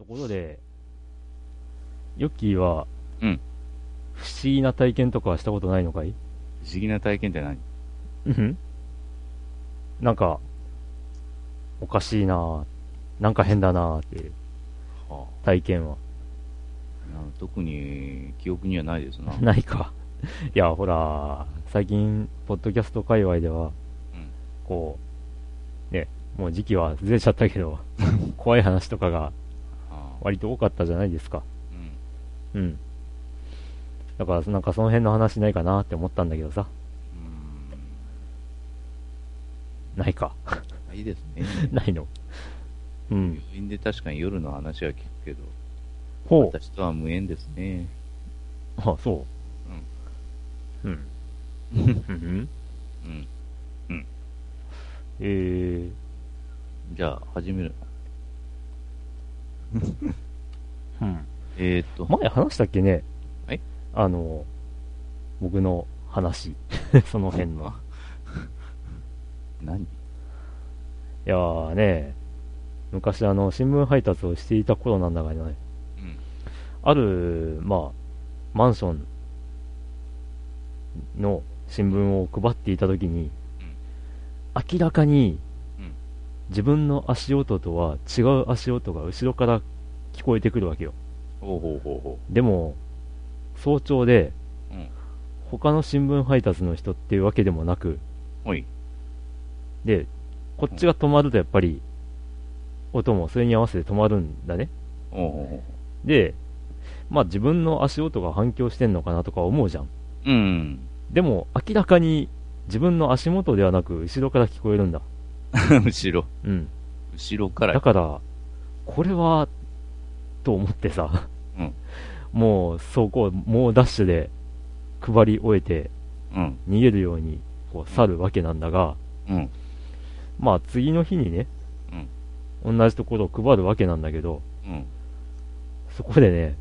ところで、ヨッキーは、うん不思議な体験とかはしたことないのかい？不思議な体験って何？うんなんか、おかしいななんか変だなっていうは体験は。あ、な特に記憶にはないですな。ないか。いや、ほら、最近、ポッドキャスト界隈では、うんこう、ね、もう時期はずれちゃったけど、怖い話とかがはあ割と多かったじゃないですか。うんうん。だから、なんかその辺の話ないかなって思ったんだけどさ。ないか。うんいいですね。ないの。うん。病院で確かに夜の話は聞くけど、ほう。私とは無縁ですね。あ、そう。うん。うん。うん。えじゃあ、始める。ー、うん。えーっと、前話したっけね？はい？あの、僕の話。その辺の。何？いやーね、昔あの、新聞配達をしていた頃なんだがね、うん。ある、まあ、マンションの新聞を配っていたときに、明らかにうん自分の足音とは違う足音が後ろから聞こえてくるわけよ。ほうほうほうほでも、早朝でう。うん。他の新聞配達の人っていうわけでもなく、おい。で、こっちが止まるとやっぱり、音もそれに合わせて止まるんだね。おうほうほで、まあ自分の足音が反響してんのかなとか思うじゃん。う。うん。でも明らかに自分の足元ではなく後ろから聞こえるんだ。後ろ。うん。後ろから。だから、これは、と思ってさ、うんもうそこ、もうダッシュで配り終えてうん。逃げるようにこう去るわけなんだが、うん。まあ次の日にね、同じところを配るわけなんだけど、うん。そこでね、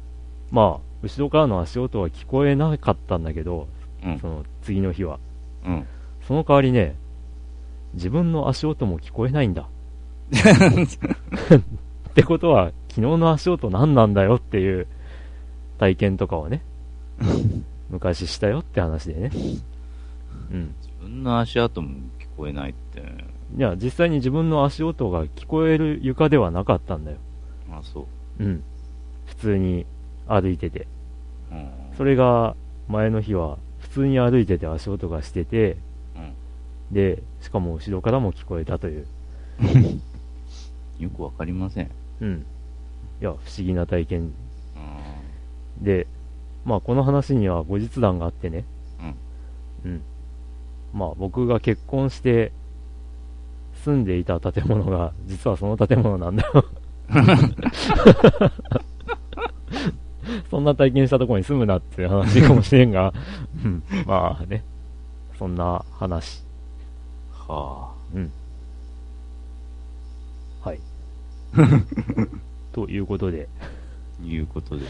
まあ、後ろからの足音は聞こえなかったんだけど、うんそ。の次の日は。うん。その代わりね、自分の足音も聞こえないんだ。ってことは、昨日の足音何なんだよっていう体験とかをね、昔したよって話でね。うん。自分の足跡も聞こえないって。いや、実際に自分の足音が聞こえる床ではなかったんだよ。あ、そう。うん。普通に歩いてて。うん。それが、前の日は、普通に歩いてて足音がしてて、うん。で、しかも後ろからも聞こえたという。よくわかりません。うん。いや、不思議な体験うん。で、まあこの話には後日談があってね。うん。まあ僕が結婚して住んでいた建物が実はその建物なんだよ。そんな体験したところに住むなっていう話かもしれんが、うん、まあね、そんな話。はうん。はい。ということで、あ。いうことで。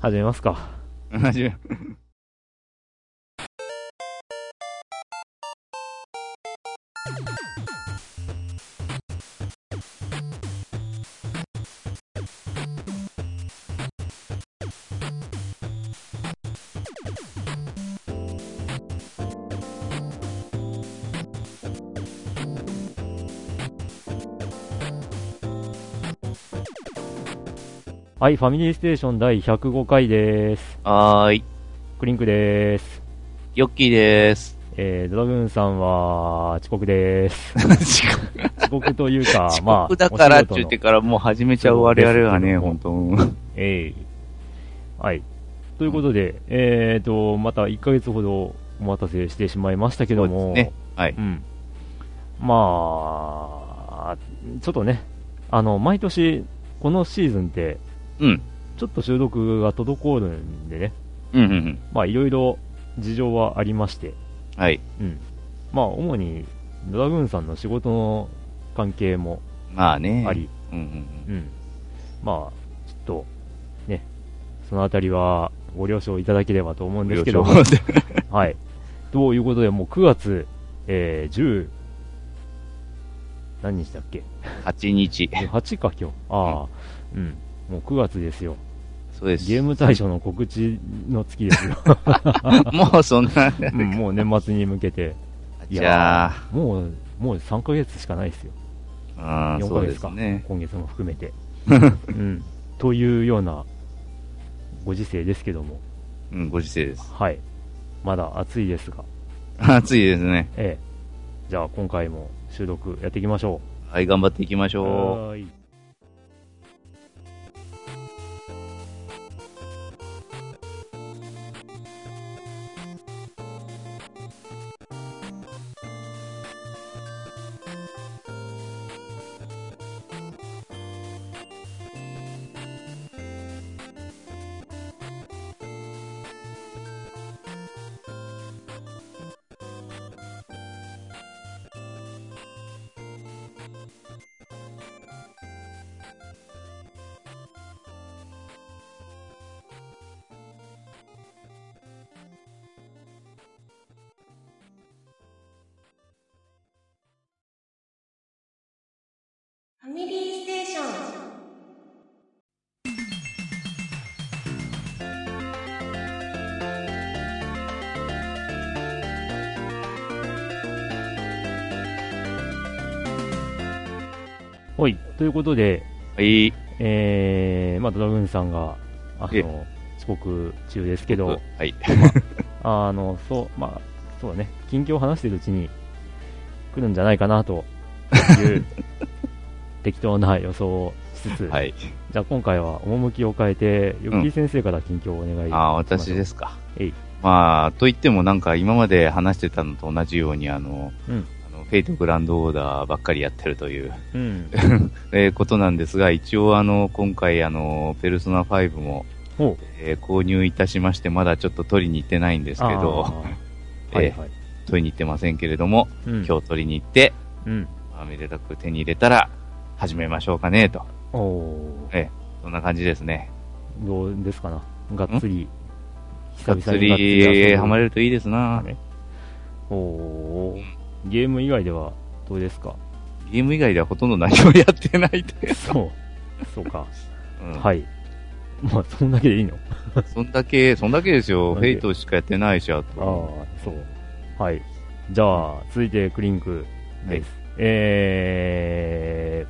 始めますか。始め。はい、ファミリーステーション第105回です。はーい。クリンクです。ヨッキーでーす。えー、ドラグーンさんは遅刻です。遅遅刻というか、まあ、刻だからって言ってからもう始めちゃう我々がね、本当ええはい。ということで、えーと、また1ヶ月ほどお待たせしてしまいましたけども、ね。はい。うん。まあ、ちょっとね、あの、毎年、このシーズンって、うん。ちょっと収録が滞るんでね、うん、うん、うん。まあ、いろいろ事情はありまして、はい。うん。まあ、主に、ドラグーンさんの仕事の関係もまあね。あり、うん、うん、うん。まあ、ちょっと、ね、そのあたりはご了承いただければと思ううんん。ですけど、はい。ということで、もう9月、えー、10、何日だっけ？8日。8か今日。ああ、うん。もう9月ですよ。そうです。ゲーム大賞の告知の月ですよ。もうそんな、うん、もう年末に向けて。いやもう、もう3ヶ月しかないですよ。あー4ヶ月か。そうですね。今月も含めて。うん。というようなご時世ですけども。うん、ご時世です。はい。まだ暑いですが。暑いですね。ええ。じゃあ今回も収録やっていきましょはい、頑張っていきましう。ょははい。ということで、う。はい。えー、まあ、ドラグーンさんが、あえの、遅刻中ですけど、はい。あの、そう、まあ、そうだね、近況を話してるうちに来るんじゃないかなという 適当な予想をしつつ、はい。じゃあ今回は趣を変えて、ヨッキー先生から近況をお願いします。ああ、私ですか。えい。まあ、といってもなんか今まで話してたのと同じように、あの、ェイトグランドオーダーばっかりやってるという、うん。えーことなんですが、一応あの、今回あの、ペルソナ5も。えー購入いたしまして、まだちょっと取りに行ってないんですけど、あー はいえーはい。取りに行ってませんけれども、うん、今日取りに行って、うん。まあめでたく手に入れたら、始めましょうかね、と。おーえそんな感じですね。どうですかな？がっつり、がっつがっつりりハマれれるといいですな。ね。おーゲーム以外ではどうですか？ゲーム以外ではほとんど何もやってないという。そう。そうか。うんはい。まあ、そんだけでいいの？そんだけ、そんだけですよ。フェイトしかやってないし、あああと。、そう。はい。じゃあ、続いてクリンクです。え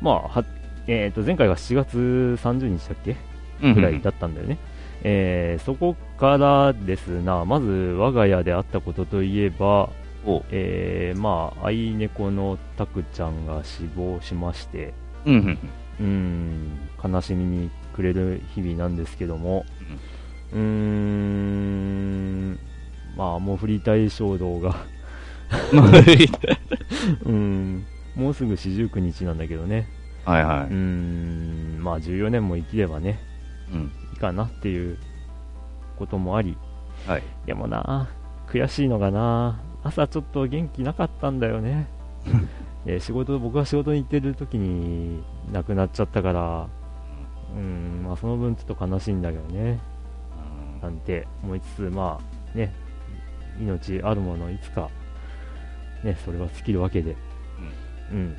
ー、まあ、は、えっ、と、前回が7月30日だっけ？うんぐらいだったんだよね。えー、そこからですな、まず我が家であったことといえば、おえー、まあ、愛猫のタクちゃんが死亡しまして、うんうん悲しみにくれる日々なんですけども、うーん、まあ、もう振りたい衝動が、うん。もうすぐ四十九日なんだけどね、ーはいうはい。ん、まあ、14年も生きればね、うん。いいかなっていうこともあり、はい。でもな、悔しいのがな、朝ちょっと元気なかったんだよね。えー仕事、僕が仕事に行ってる時に亡くなっちゃったから、うん、まあその分ちょっと悲しいんだけどね。なんて思いつつ、まあね、命あるものいつか、ね、それは尽きるわけで、うん、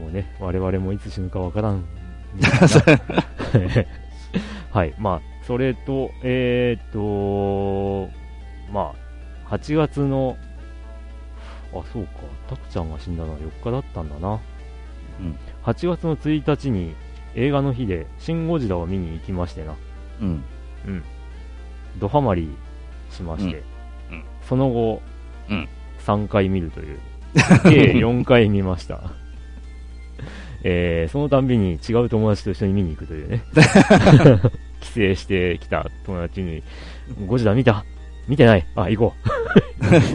もうね、我々もいつ死ぬかわからん。はい、まあ、それと、えー、っと、まあ、8月の、あ、そうか、タクちゃんが死んだのは4日だったんだな。うん8月の1日に映画の日で、シン・ゴジラを見に行きましてな。うん。うん。ドハマりしまして、うんうんその後、うん3回見るという、計4回見ました。えー、そのたんびに違う友達と一緒に見に行くというね。帰省してきた友達に、ゴジラ見た？見てない？あ、行こ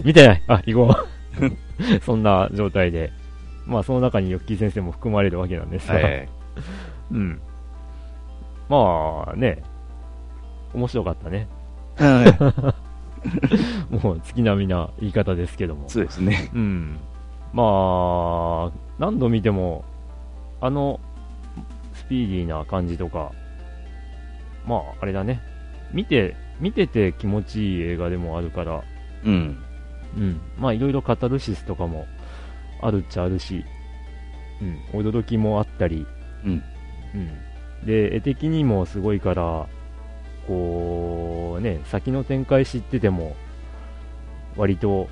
う。見てない？あ、行こう。そんな状態で。まあ、その中にヨッキー先生も含まれるわけなんですが、はい。うん。まあね、面白かったね。もう月並みな言い方ですけども。そうですね。うん。まあ、何度見ても、あの、スピーディーな感じとか、まあ、あれだね。見て、見てて気持ちいい映画でもあるから、うん。うん。まあ、いろいろカタルシスとかもあるっちゃあるし、うん。驚きもあったり、うん。うん。で、絵的にもすごいから、こう、ね、先の展開知ってても、割と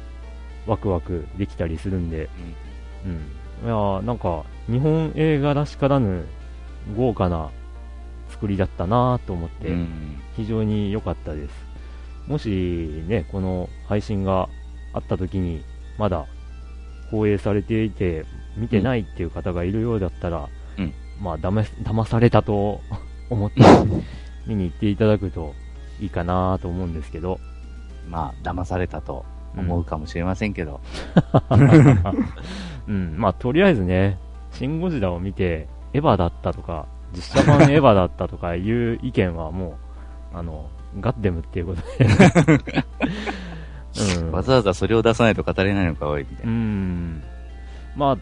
ワクワクできたりするんで、うん。いやなんか、日本映画らしからぬ豪華な作りだったなと思って、非常に良かったです。もしね、この配信があった時に、まだ放映されていて、見てないっていう方がいるようだったら、うん、まあ、だめ、騙されたと 思って見に行っていただくといいかなと思うんですけど。まあ、騙されたと思うかもしれませんけど。うん、まあ、とりあえずね、シン・ゴジラを見て、エヴァだったとか、実写版エヴァだったとかいう意見はもう、あの、ガッデムっていうことで うん、わざわざそれを出さないと語れないのか、おい、みたいな。うん。まあ、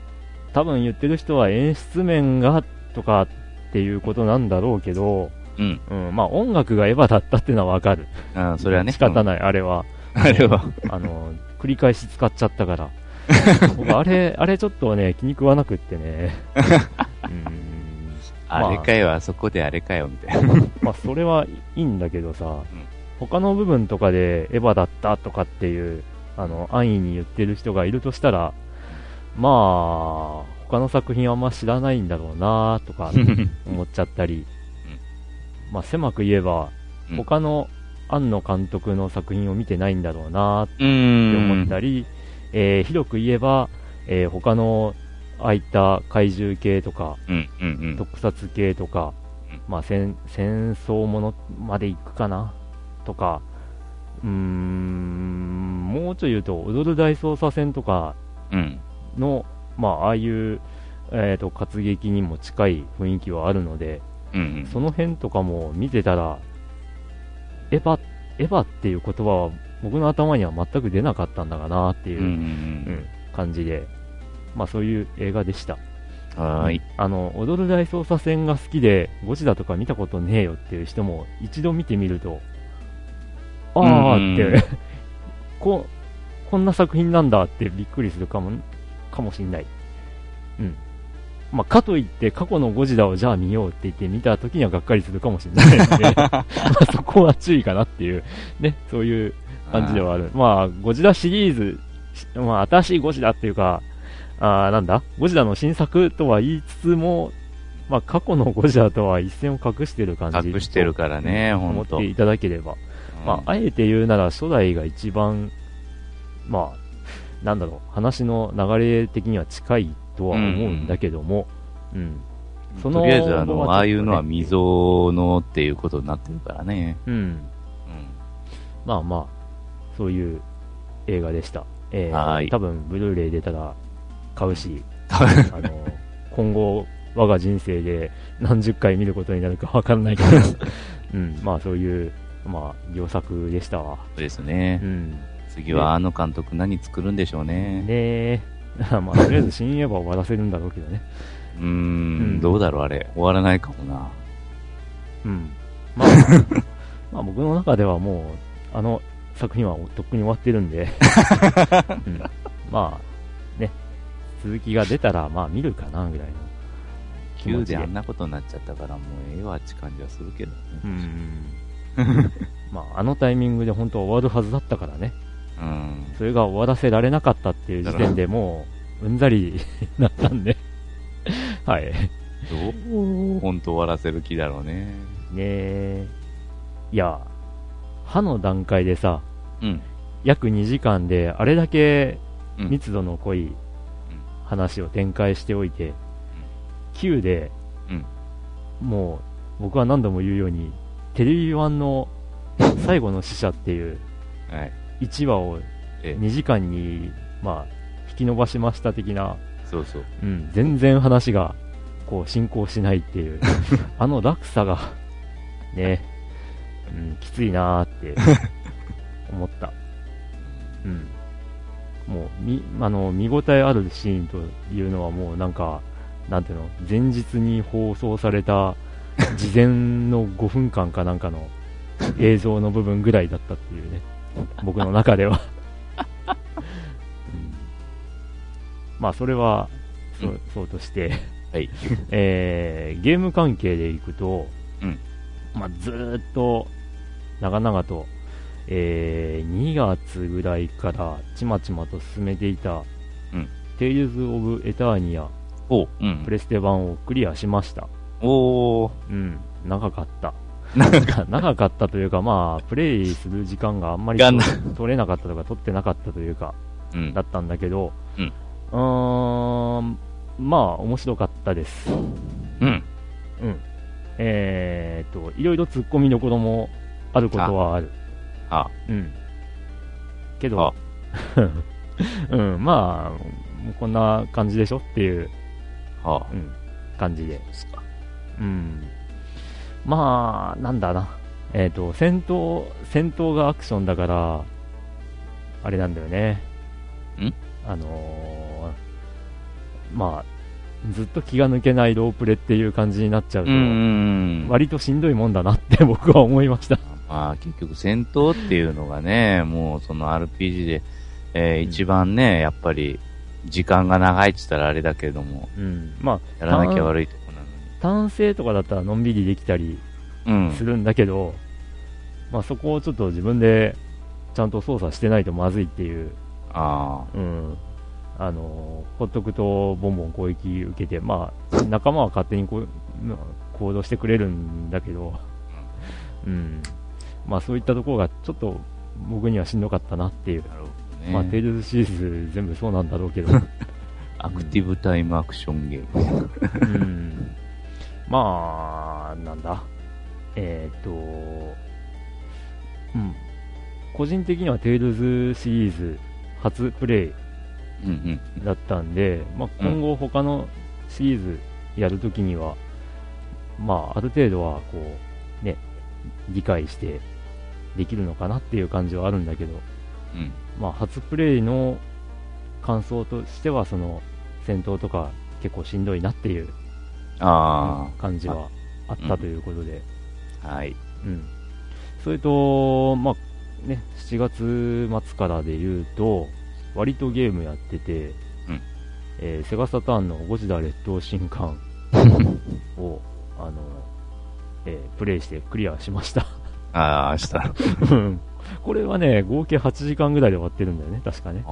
多分言ってる人は演出面がとかっていうことなんだろうけど、うん。うん、まあ音楽がエヴァだったっていうのはわかる。あそれはね。仕方ない、あれは。あれは。あの、繰り返し使っちゃったから。僕、あれ、あれちょっとね、気に食わなくってね。うんあれかよ、あそこであれかよ、みたいな。まあ、それはいいんだけどさ、うん、他の部分とかでエヴァだったとかっていう、あの、安易に言ってる人がいるとしたら、まあ、他の作品あんま知らないんだろうなとか 思っちゃったり、まあ、狭く言えば、他の庵野監督の作品を見てないんだろうなって思ったり、えー、広く言えば、えー、他のああいった怪獣系とか、特撮系とか、まあ、戦戦争ものまで行くかなとか、うーん、もうちょい言うと、踊る大捜査線とかの、うん、まあ、ああいう、えーと、活劇にも近い雰囲気はあるので、うんうん、その辺とかも見てたら、エヴァ、エヴァっていう言葉は僕の頭には全く出なかったんだかなっていう,、感じで、まあそういう映画でした。はい。あの、踊る大捜査線が好きで、ゴジラとか見たことねえよっていう人も、一度見てみると、あーって こ、こんな作品なんだってびっくりするかも、かもしんない。うん。まあ、かといって過去のゴジラをじゃあ見ようって言って見た時にはがっかりするかもしれないので まあそこは注意かなっていう、ね、そういう感じではある。まあ、ゴジラシリーズ、まあ、新しいゴジラっていうか、あなんだ、ゴジラの新作とは言いつつも、まあ、過去のゴジラとは一線を隠してる感じ。隠してるからね、思っていただければ。うん、まあ、あえて言うなら初代が一番、まあ、なんだろう、話の流れ的には近いとは思うんだけども、うん、うん。そのとりあえず、あの、ああいうのは未曾有のっていうことになってるからね。うん。うん。まあまあ、そういう映画でした。えー、多分、ブルーレイ出たら、買うし、あの、今後、我が人生で何十回見ることになるかわからないけど、うん、まあそういう、まあ、良作でしたわ。そうですね。うん。次はあの監督何作るんでしょうね。ねえ。まあ、とりあえず新エヴァ終わらせるんだろうけどね。うーん、うん、どうだろう、あれ。終わらないかもな。うん。まあ、まあ僕の中ではもう、あの作品はとっくに終わってるんで、うん、まあ、続きが出たら、まあ見るかな、ぐらいの気持ちで。であんなことになっちゃったから、もうええわって感じはするけどね。うん。まあ、あのタイミングで本当終わるはずだったからね。うん。それが終わらせられなかったっていう時点でもう、うんざりなったんで はい。どう？本当終わらせる気だろうね。ねえ。いや、歯の段階でさ、うん、約2時間であれだけ密度の濃い話を展開しておいて、9で、うん、もう僕は何度も言うように、テレビ版の最後の死者っていう1話を2時間に、まあ、引き伸ばしました的な、そうそう。うん、全然話がこう進行しないっていう、あの落差がね、うん、きついなーって 思った。うん。もう、み、あの、見応えあるシーンというのはもうなんか、なんていうの、前日に放送された、事前の5分間かなんかの映像の部分ぐらいだったっていうね、僕の中では。うん、まあ、それは、そう、そうとして。はい。えー、ゲーム関係でいくと、うん。まあ、ずーっと、長々と、えー、2月ぐらいからちまちまと進めていた、うん、テイルズ・オブ・エターニア、うん、プレステ版をクリアしました。おー。うん、長かった。長か 長かったというか、まあ、プレイする時間があんまり取れなかったとか、取ってなかったというか、うん、だったんだけど、うん、うーん、まあ、面白かったです。うん。うん。えー、っと、いろいろ突っ込みどころもあることはある。あうん。けど、うん、まあ、こんな感じでしょっていう、はうん、感じで。うん。まあ、なんだな。えっ、ー、と、戦闘、戦闘がアクションだから、あれなんだよね。ん？あのー、まあ、ずっと気が抜けないロープレっていう感じになっちゃうと、割としんどいもんだなって 僕は思いました。まあ、結局戦闘っていうのがね、もうその RPG で、えー、一番ね、やっぱり、時間が長いって言ったらあれだけれども、うん、まあ、やらなきゃ悪いと。単性とかだったらのんびりできたりするんだけど、うん、まあそこをちょっと自分でちゃんと操作してないとまずいっていう、あうん、あのほっとくとボンボン攻撃受けて、まあ、仲間は勝手にこう行動してくれるんだけど、うん、まあそういったところがちょっと僕にはしんどかったなっていう。ね、まあ、テイルズシリーズ全部そうなんだろうけど。アクティブタイムアクションゲーム。うん。まあ、なんだ？えっ、ー、と、うん。個人的にはテイルズシリーズ初プレイだったんで、まあ、今後他のシリーズやるときには、まあ、ある程度はこう、ね、理解してできるのかなっていう感じはあるんだけど、うん、まあ、初プレイの感想としては、その戦闘とか結構しんどいなっていう感じはあったということで、うん、はい、うん、それと、まあね、7月末からで言うと、割とゲームやってて、うん、えー、セガサターンのゴジラ列島新刊を、あの、えー、プレイしてクリアしました。ああ、した。これはね、合計8時間ぐらいで終わってるんだよね、確かね。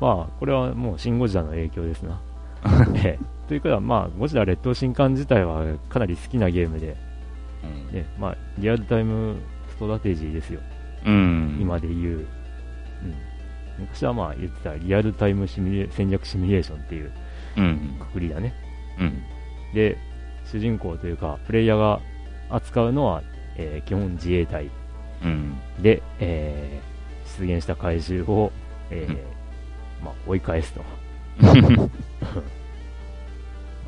まあ、これはもうシン・ゴジラの影響ですな。えということは、まあ、ゴジラ列島新刊自体はかなり好きなゲームで、うん、ねまあ、リアルタイムストラテジーですよ。うん、今で言う。うん、昔はまあ言ってたリアルタイムシミュ戦略シミュレーションっていうくくりだね。うん、で、主人公というか、プレイヤーが扱うのは、えー、基本自衛隊。で、えー、出現した怪獣を、えー、まあ、追い返すと。ま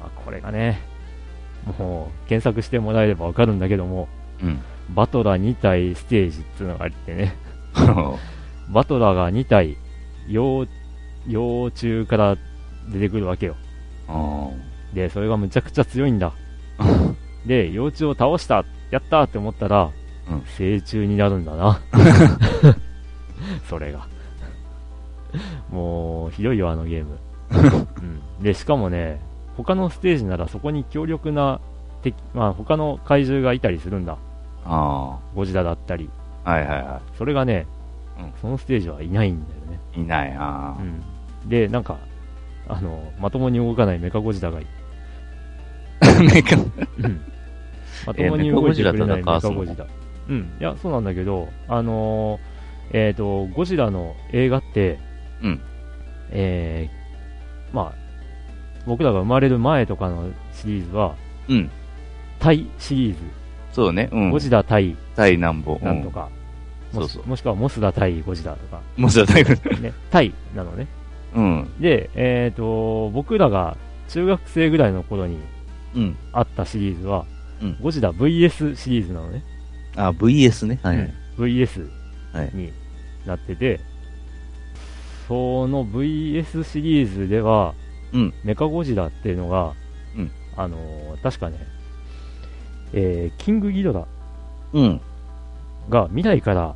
あ、これがね、もう、検索してもらえればわかるんだけども、うん、バトラ2体ステージっていうのがあってね、バトラが2体、幼、幼虫から出てくるわけよ。で、それがむちゃくちゃ強いんだ。で、幼虫を倒したやったって思ったら、うん、成虫になるんだな。それが。もう、ひどいよ、あのゲーム。うん、で、しかもね、他のステージならそこに強力な敵、まあ他の怪獣がいたりするんだ。あゴジラだったり。はいはいはい。それがね、うん、そのステージはいないんだよね。いない、あうん。で、なんか、あの、まともに動かないメカゴジラがい メカ、うん。まともに動いてくれないメカゴジラ。うん。いや、そうなんだけど、あのー、えっ、ー、と、ゴジラの映画って、うん。えー、まあ、僕らが生まれる前とかのシリーズは、うん。タイシリーズ。そうね、うん。ゴジラ対、対南部。なんとか。うん、そうそう。もしくはモスラ対ゴジラとか。モスラ対ゴジラ。ね、対なのね。うん。で、えっ、ー、と、僕らが中学生ぐらいの頃に、うん。あったシリーズは、うん、ゴジラ VS シリーズなのね。あ、VS ね。はい、はい。VS になってて、はい、その VS シリーズでは、うん、メカゴジラっていうのが、うん、あのー、確かね、えー、キングギドラが未来から、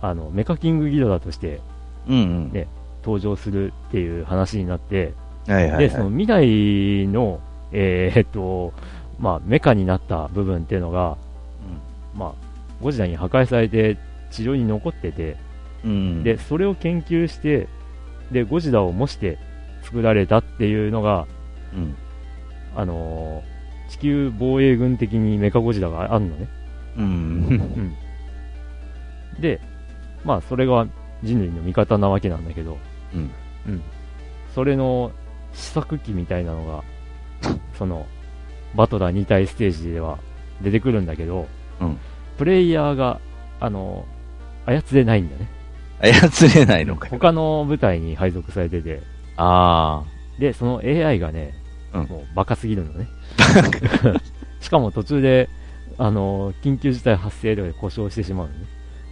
あの、メカキングギドラとして、うんうん、ね、登場するっていう話になって、はいはい、はい。で、その未来の、えーっと、まあ、メカになった部分っていうのが、まあ、ゴジラに破壊されて地上に残ってて、うん。で、それを研究して、で、ゴジラを模して作られたっていうのが、うん。あのー地球防衛軍的にメカゴジラがあるのね。うん。うん。で、まあ、それが人類の味方なわけなんだけど、うん。うん。それの試作機みたいなのが、その、バトラー2体ステージでは出てくるんだけど、うんプレイヤーが、あの、操れないんだね。操れないのかよ。他の部隊に配属されてて、あで、その AI がね、うんもうバカすぎるのね。しかも途中で、あの、緊急事態発生で故障してしまうのね。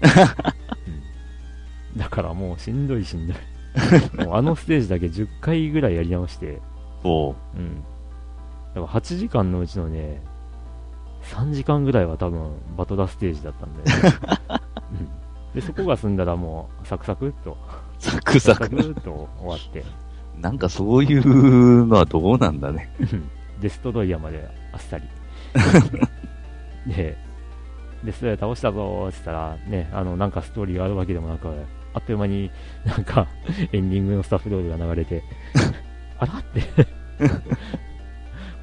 うんだからもうしんどいしんどい。もうあのステージだけ10回ぐらいやり直して、あ。おう。うん。だから8時間のうちのね、3時間ぐらいは多分バトラステージだったんだよね。うんで、そこが済んだらもうサクサクっと、サクサク？っと終わって、なんかそういうのはどうなんだね。デストロイヤーまであっさり。で、デストロイヤー倒したぞーって言ったら、ね、あの、なんかストーリーがあるわけでもなく、あっという間になんかエンディングのスタッフロールが流れて、あらって、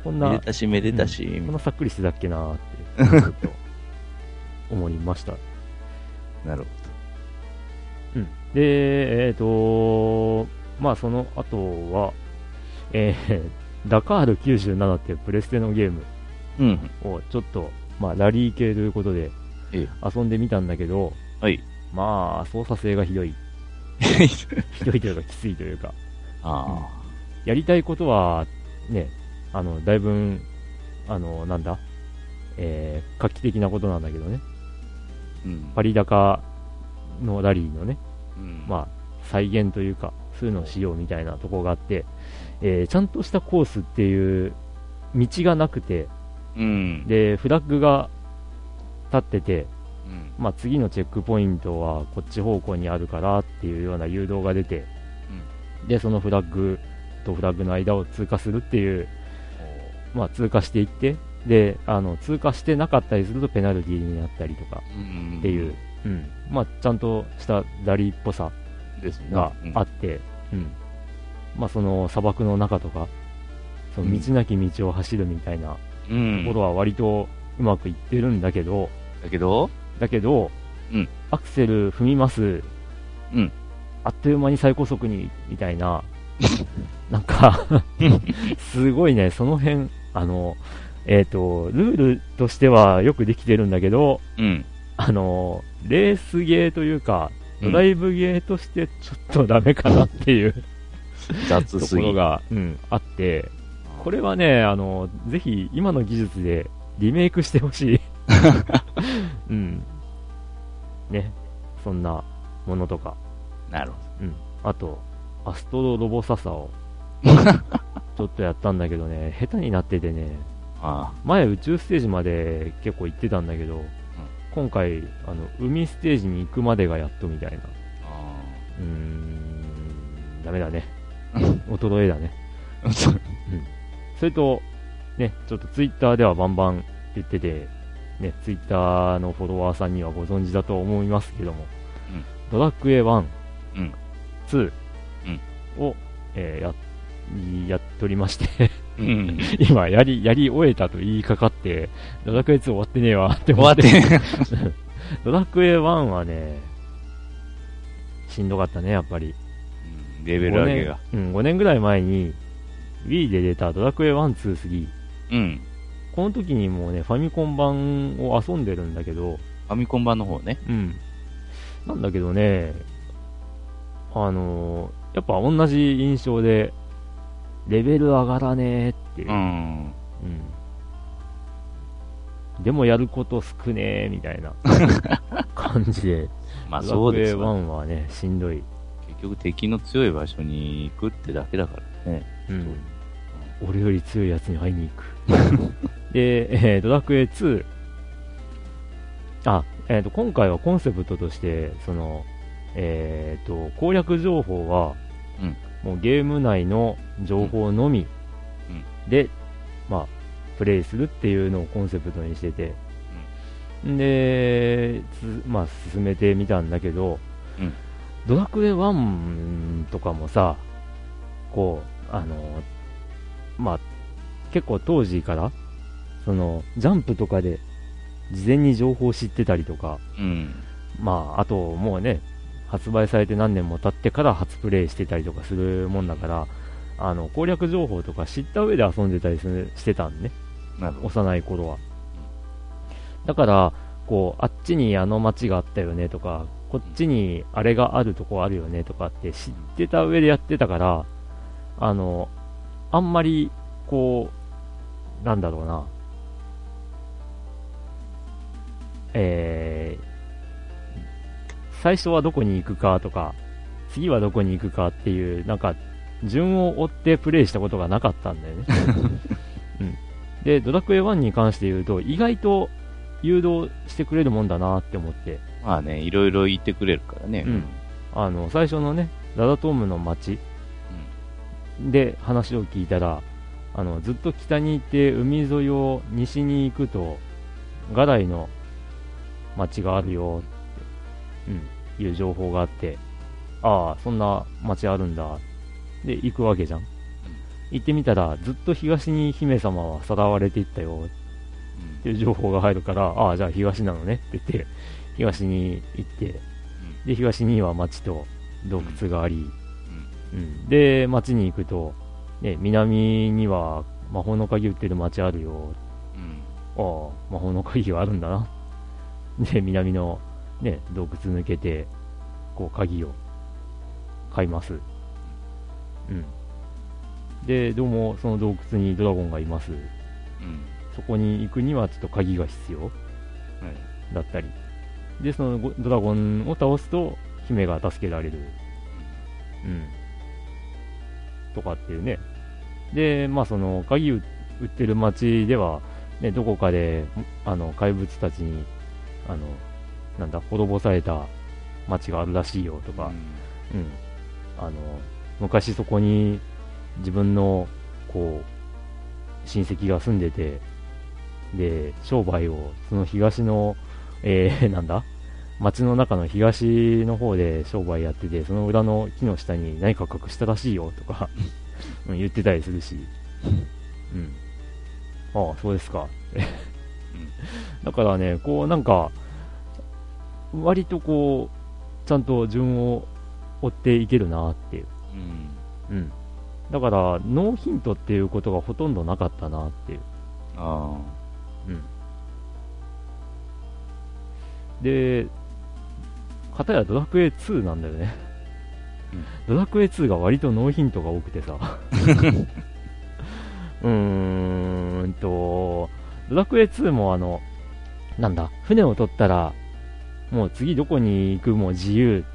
こんなめで、たしめでたし。こんなさっくりしてたっけなーって、思いました。なるほうん。で、えっ、とまあその後は、えー、ダカール97っていうプレステのゲーム。をちょっと、まあラリー系ということでええ遊んでみたんだけど、はい。まあ操作性がひどい。ひどいというかきついというか、あやりたいことは、ね、あの、だいぶ、あの、なんだ、えー、画期的なことなんだけどね、あ。うん。パリ高のラリーのね、うん。まあ、再現というか、そういうのをしようみたいなところがあって、えーちゃんとしたコースっていう道がなくて、うん。で、フラッグが立ってて、うん。まあ、次のチェックポイントはこっち方向にあるからっていうような誘導が出て、で、そのフラッグとフラッグの間を通過するっていう、まあ、通過していって、で、あの、通過してなかったりするとペナルティーになったりとかうん。っていう、うん。まあ、ちゃんとしたラリーっぽさですね。があって、うん。まあ、その砂漠の中とか、その道なき道を走るみたいなうん。ところは割とうまくいってるんだけど、だけど、だけど、うんアクセル踏みます、うんあっという間に最高速に、みたいな、なんかすごいね、その辺、あの、えっ、と、ルールとしてはよくできてるんだけど、うん。あの、レースゲーというか、うんドライブゲーとしてちょっとダメかなっていう雑すぎところ。が、うん、あって、これはね、あの、ぜひ今の技術でリメイクしてほしい。うん。ね。そんなものとか。なるほうん。あと、アストロロボササを、ちょっとやったんだけどね、下手になっててね、ど。あ前宇宙ステージまで結構行ってたんだけど、今回、あの、海ステージに行くまでがやっとみたいな。うーん、ダメだね。衰えだね。うそれと、ね、ちょっとツイッターではバンバン言ってて、ね、ツイッターのフォロワーさんにはご存知だと思いますけども、うん。ドラクエ1、うん。2を、えーや、やっとりまして、うん。今、やり、やり終えたと言いかかって、ドラクエ2終わってねえわって終わっ思って。て。ドラクエ1はね、しんどかったね、やっぱり。レベル上げが。5年,、うん、5年ぐらい前に、Wii で出たドラクエ1、2、3、うん。この時にもうね、ファミコン版を遊んでるんだけど、ファミコン版の方ね。うん。なんだけどね、あのーやっぱ同じ印象で、レベル上がらねえっていう。うん。うんでもやること少ねえみたいな 感じで、まあドそうですラクエ1わ。はね、しんどい。結局敵の強い場所に行くってだけだからね。うん。俺より強いやつに会いに行く。で、えードラクエ2。あ、えっ、と、今回はコンセプトとして、その、えっ、と、攻略情報は、うんもうゲーム内の情報のみで、まあ、プレイするっていうのをコンセプトにしてて、で、つまあ、進めてみたんだけど、うん。ドラクエ1とかもさ、こう、あの、まあ、結構当時から、その、ジャンプとかで事前に情報を知ってたりとか、うん。まあ、あともうね、発売されて何年も経ってから初プレイしてたりとかするもんだから、あの攻略情報とか知った上で遊んでたりするしてたんね。幼い頃は。だから、こう、あっちにあの街があったよねとか、こっちにあれがあるとこあるよねとかって知ってた上でやってたから、あの、あんまり、こう、なんだろうな、えー、最初はどこに行くかとか、次はどこに行くかっていう、なんか、順を追ってプレイしたことがなかったんだよね。うん、で、ドラクエ1に関して言うと、意外と誘導してくれるもんだなって思って、まあね、いろいろ言ってくれるからね。うん。あの、最初のね、ラダトームの街で話を聞いたら、あの、ずっと北に行って海沿いを西に行くと、ガダイの街があるよって、うん、いう情報があって、ああ、そんな街あるんだ。で、行くわけじゃん。行ってみたら、ずっと東に姫様はさらわれていったよっていう情報が入るから、ああ、じゃあ東なのねって言って、東に行って、で、東には町と洞窟があり、うん、で、町に行くと、ね、南には魔法の鍵売ってる町あるよ。ああ、魔法の鍵があるんだな。で、南のね、洞窟抜けて、こう、鍵を買います。うん。で、どうも、その洞窟にドラゴンがいます。うん。そこに行くにはちょっと鍵が必要はい。だったり。で、そのごドラゴンを倒すと、姫が助けられる。うん。とかっていうね。で、まあその、鍵売売ってる町では、ね、どこかで、あの、怪物たちに、あの、なんだ、滅ぼされた町があるらしいよとか、うん。あの、昔そこに自分の、こう、親戚が住んでて、で、商売を、その東の、えー、なんだ町の中の東の方で商売やってて、その裏の木の下に何か隠したらしいよとか、うん、言ってたりするし、うん。ああ、そうですか。だからね、こうなんか、割とこう、ちゃんと順を追っていけるなっていう。うん。うん。だから、ノーヒントっていうことがほとんどなかったなっていう。あうん。で、かたやドラクエ2なんだよね。ドラクエ2が割とノーヒントが多くてさ。うーんと、ドラクエ2もあの、なんだ、船を取ったら、もう次どこに行くも自由。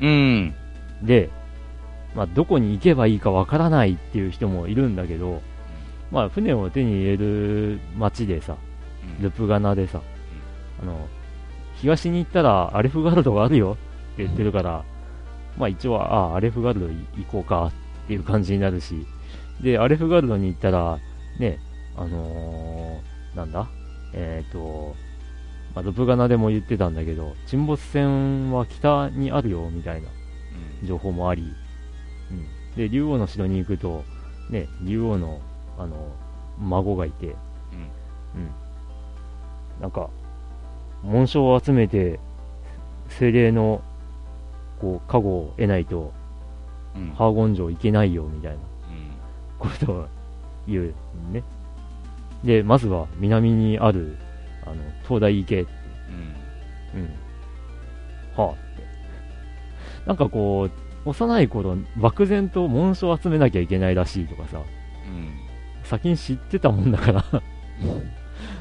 あ。うん。で、まあ、どこに行けばいいかわからないっていう人もいるんだけど、まあ、船を手に入れる街でさ、ルプガナでさ、あの、東に行ったらアレフガルドがあるよって言ってるから、まあ一応は、ああ、アレフガルド行こうかっていう感じになるし、で、アレフガルドに行ったら、ね、あのーなんだ？えっ、と、まあ、ルプガナでも言ってたんだけど、沈没船は北にあるよみたいな情報もあり、うん、で、竜王の城に行くと、ね、竜王の、あの、孫がいて、うん。なんか、紋章を集めて、精霊の、こう、加護を得ないと、うん。ハーゴン城行けないよ、みたいなうん。ことを言うね。で、まずは南にある、あの、東大行けって、うん。うん。はあって。なんかこう、幼い頃、漠然と紋章を集めなきゃいけないらしいとかさ、うん。先に知ってたもんだから、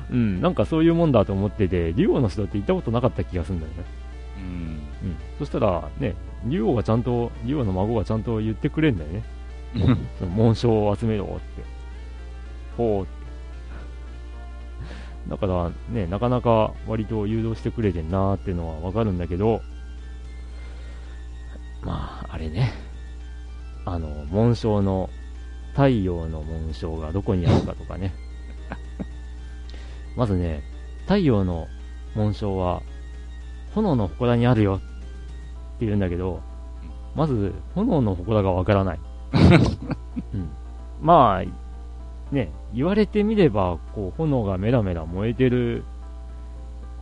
うん、なんかそういうもんだと思ってて、竜王の城って行ったことなかった気がするんだよね。うん。うん。そしたら、ね、竜王がちゃんと、竜王の孫がちゃんと言ってくれんだよね。その紋章を集めろって。ほうって。だからね、なかなか割と誘導してくれてんなーっていうのはわかるんだけど、まあ、あれね。あの、紋章の、太陽の紋章がどこにあるかとかね。まずね、太陽の紋章は、炎の祠にあるよって言うんだけど、まず、炎の祠がわからない。うん、まあ、ね、言われてみれば、こう、炎がメラメラ燃えてる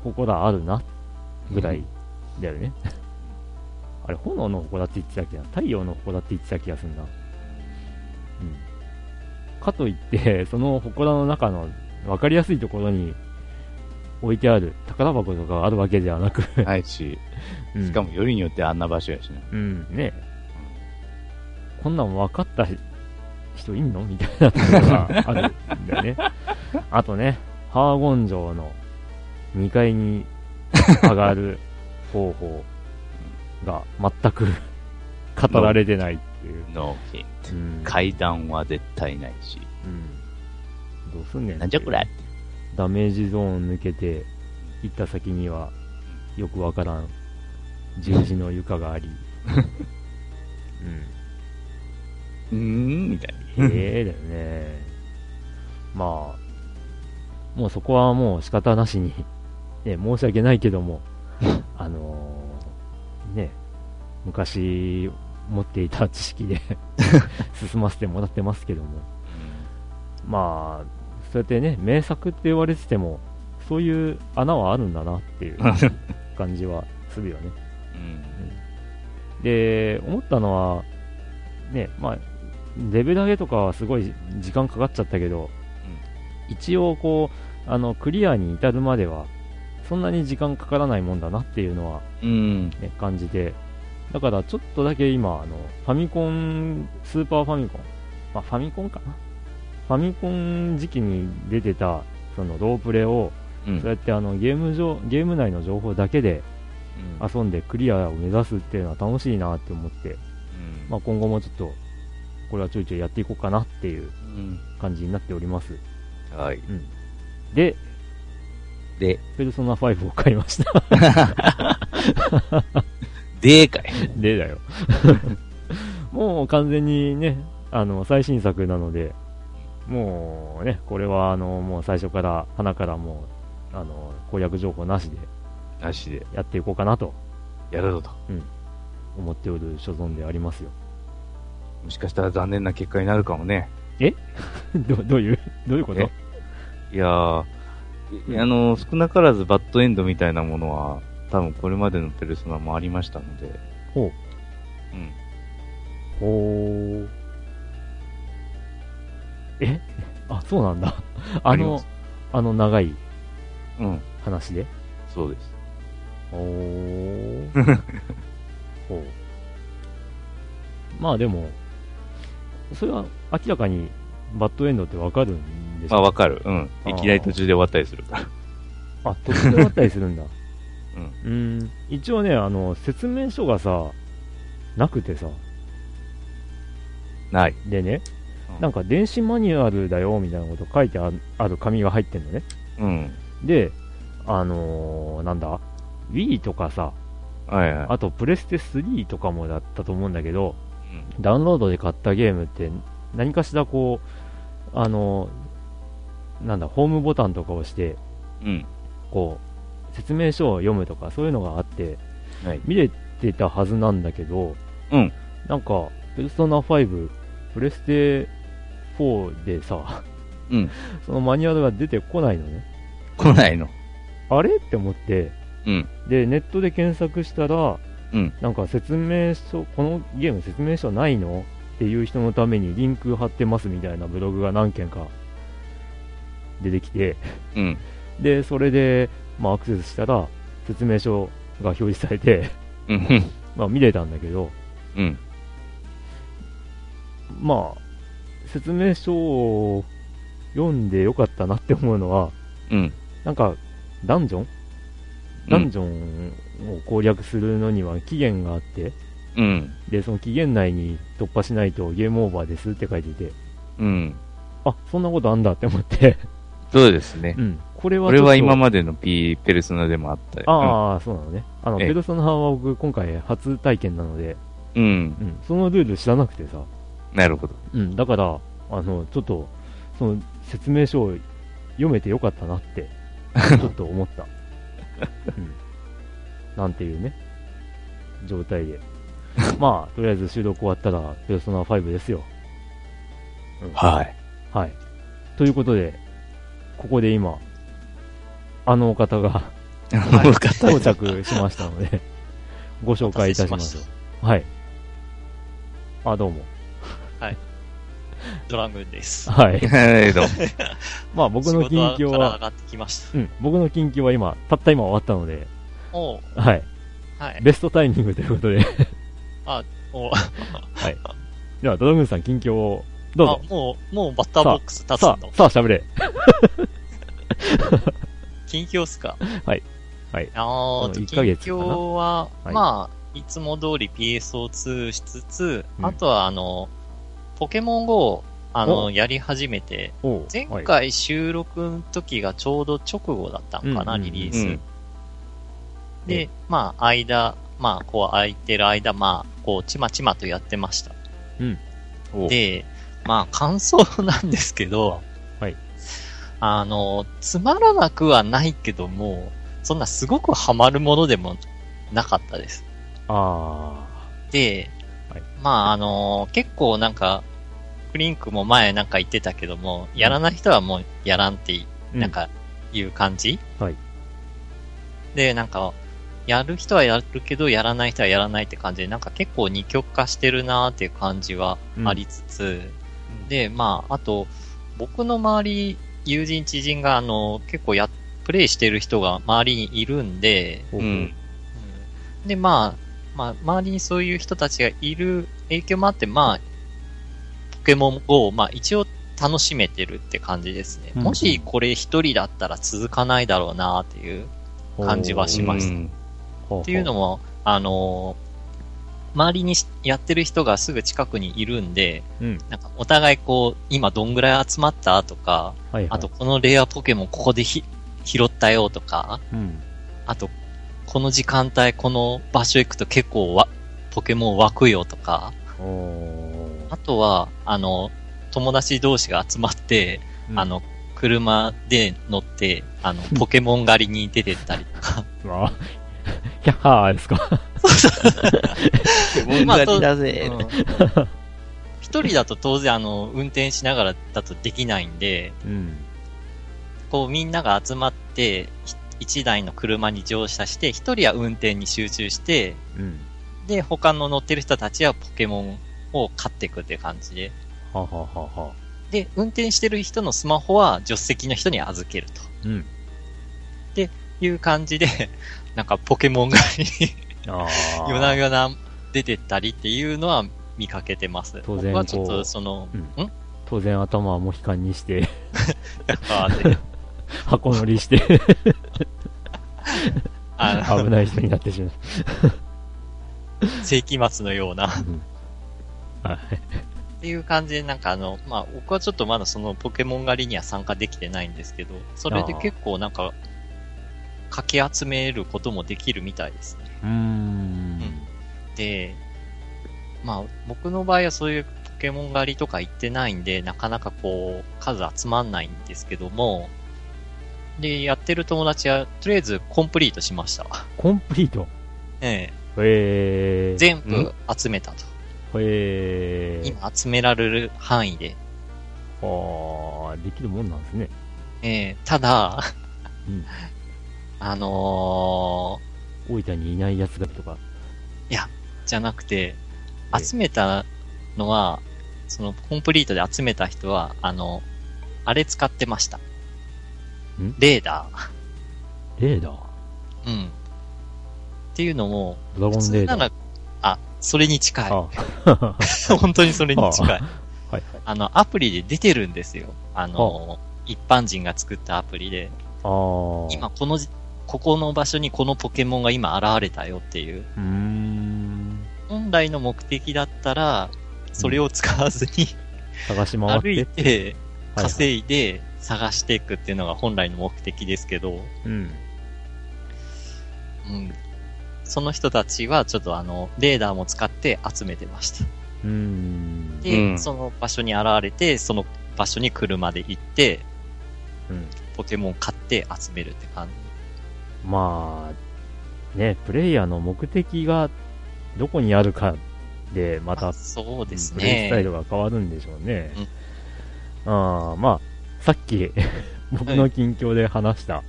祠あるな、ぐらいだよね。あれ、炎の祠って言ってたっけな太陽の祠って言ってた気がするな。うん。かといって、その祠の中の分かりやすいところに置いてある宝箱とかがあるわけではなく、ないし、うんしかもよりによってあんな場所やしな。うん、ねこんなん分かった人いんの？みたいなところがあるんだよね。あとね、ハーゴン城の2階に上がる方法が全く 語られてないっていう。ノーヒント。うん階段は絶対ないし。うん、どうすんねんなんじゃこれダメージゾーン抜けて行った先にはよくわからん十字の床があり、うん、うーんみたいな。ええだよね。まあ、もうそこはもう仕方なしに、ね、申し訳ないけども、あのーね、昔持っていた知識で 進ませてもらってますけども、まあ、そうやってね、名作って言われてても、そういう穴はあるんだなっていう 感じはするよね。うん。で、思ったのは、ね、まあ、レベル上げとかはすごい時間かかっちゃったけど、一応こう、あの、クリアに至るまでは、そんなに時間かからないもんだなっていうのは、うん。ね、感じて、だからちょっとだけ今、あの、ファミコン、スーパーファミコン、まあ、ファミコンかな？ファミコン時期に出てた、そのロープレを、うん。そうやってあのゲーム上ゲーム内の情報だけでうん遊んでクリアを目指すっていうのは楽しいなって思って、うんまあ、今後もちょっとこれはちょいちょいやっていこうかなっていううん。感じになっております。はい。でで、ペルソナ5を買いました。でかい。でだよ。もう完全にねあの最新作なのでもうねこれはあのもう最初から花からもうあの攻略情報なしでなしで、やっていこうかなと。やるぞと。思っておる所存でありますよもしかしたら残念な結果になるかもね。どどういうどういうこと？え？いやー、いあの、少なからずバッドエンドみたいなものは、多分これまでのペルソナもありましたので、ほううん。ほー。え？あ、そうなんだ。あのあの長いうん。話で？そうです。おー。ほう。まあでも、それは明らかにバッドエンドってわかるんでしまあ、ょわかる。うん。いきなり途中で終わったりするから。あ、途中で終わったりするんだ。うん。うん。一応ね、あの、説明書がさ、なくてさ、ない。でね、うんなんか電子マニュアルだよみたいなこと書いてあるある紙が入ってんのね。うん。で、あのーなんだ、Wii とかさ、はいはい。あとプレステ3とかもだったと思うんだけど、ダウンロードで買ったゲームって何かしらこう、あのーなんだ、ホームボタンとかを押して、うん。こう、説明書を読むとかそういうのがあって、はい。見れてたはずなんだけど、うん。なんか、ペルソナ5、プレステ4でさ、うん。そのマニュアルが出てこないのね。来ないの。あれ？って思って、うん。で、ネットで検索したら、うん。なんか説明書、このゲーム説明書ないのっていう人のためにリンク貼ってますみたいなブログが何件か出てきて、うん。で、それで、まあ、アクセスしたら、説明書が表示されて、うん。まあ、見れたんだけど、うん。まあ、説明書を読んでよかったなって思うのは、うん。なんか、ダンジョン？ダンジョンを攻略するのには期限があって、うん。で、その期限内に突破しないとゲームオーバーですって書いていて、うん。あ、そんなことあんだって思って、そうですねう。ん。これはこれは今ままでの P ペルソナでもあったよ。ああ、そうなのね。あの、ええペルソナは僕今回初体験なので、うん。うん、そのルール知らなくてさ、なるほど。うん、だから、あの、ちょっと、その説明書を読めてよかったなって、ちょっと思った。うん。なんていうね、状態で。まあ、とりあえず収録終わったら、ペルソナ5ですよ。はい。はい。ということで、ここで今、あのお方がはい。到着しましたので、ご紹介いたします。はい。あ、どうも。ドラグーンです。はい。はい、どうも。まあ僕の近況は、がってきました。うん、僕の近況は今、たった今終わったので、おうはい。はい。ベストタイミングということで、おう はい。では、ドラグーンさん近況を、どうぞ。あ、もう、もうバッターボックス立つさのあ、さあ、喋れ。近況っすか？はい。はいあこのーと、1近況は、はいまあ、いつも通り PSO2 しつつ、うんあとはあの、ポケモン GO を、あおの、やり始めて、前はい回収録の時がちょうど直後だったのかな、うんリリース。うんで、まあ、間、まあ、こう空いてる間、まあ、こう、ちまちまとやってました。おで、まあ、感想なんですけど、はい。あの、つまらなくはないけども、そんなすごくハマるものでもなかったです。あで、はいまあ、あの、結構なんか、クリンクも前なんか言ってたけども、やらない人はもうやらんって。なんか、いう感じ、はい。で、なんか、やる人はやるけど、やらない人はやらないって感じで、なんか結構二極化してるなーっていう感じはありつつ、で、まあ、あと、僕の周り、友人知人が、あの、結構や、プレイしてる人が周りにいるんで、うん。うん。うんで、まあ、まあ、周りにそういう人たちがいる影響もあって、まあ、ポケモン GO を、まあ、一応楽しめてるって感じですね。うんもしこれ一人だったら続かないだろうなっていう感じはしましたうんほっていうのも、も、あのー周りにしやってる人がすぐ近くにいるんで、うん。なんかお互いこう、今どんぐらい集まったとか、はい、はい。あと、このレアポケモンここでひ拾ったよとか、うん。あと、この時間帯この場所行くと結構わ、ポケモン湧くよとか、あとは、あの、友達同士が集まって、うんあの、車で乗って、あの、ポケモン狩りに出てったりとか、あ、キャッハーですか。問題だぜ。うん一人だと当然あの、運転しながらだとできないんで、うん。こうみんなが集まって、ひ一台の車に乗車して、一人は運転に集中して、うん。で、他の乗ってる人たちはポケモンを飼っていくっていう感じで。ははははで、運転してる人のスマホは助手席の人に預けるうん。という感じで、なんかポケモン狩りに。夜な夜な出てったりっていうのは見かけてます。当然僕はちょっことうその、うんん？当然頭はモヒカンにして、箱乗りして、危ない人になってしまう。世紀末のような。っうんはい。ていう感じで、なんかあの、まあ、僕はちょっとまだそのポケモン狩りには参加できてないんですけど、それで結構なんか、かき集めることもできるみたいですね。うーん。で、まあ、僕の場合はそういうポケモン狩りとか行ってないんで、なかなかこう、数集まんないんですけども、で、やってる友達は、とりあえずコンプリートしました。コンプリート？ええ全部集めたと。えー。今集められる範囲で。あーできるもんなんですね。ええただ、うん。あの大分にいない奴がとか。ー、じゃなくて、ええ集めたのは、そのコンプリートで集めた人は、あの、あれ使ってました。ん？レーダレーダー？ー。うん。っていうのも、ドラゴ普ンレーダー。通なら、あ、それに近い。あ 本当にそれに近い。はいはい。あの、アプリで出てるんですよ。あの、一般人が作ったアプリで、あー。今このじ、ここの場所にこのポケモンが今現れたよっていう。う。本来の目的だったら、それを使わずに、探し回って。歩いて、はい稼いで探していくっていうのが本来の目的ですけど、うん。うん。その人たちはちょっとあの、レーダーも使って集めてました。うん。で、うんその場所に現れて、その場所に車で行って、うん。ポケモン買って集めるって感じ。まあ、ね、プレイヤーの目的がどこにあるかで、また、そうですプレイスタイね。ルが変わるんでしょうね。ああ、まあ、さっき 僕の近況で話した、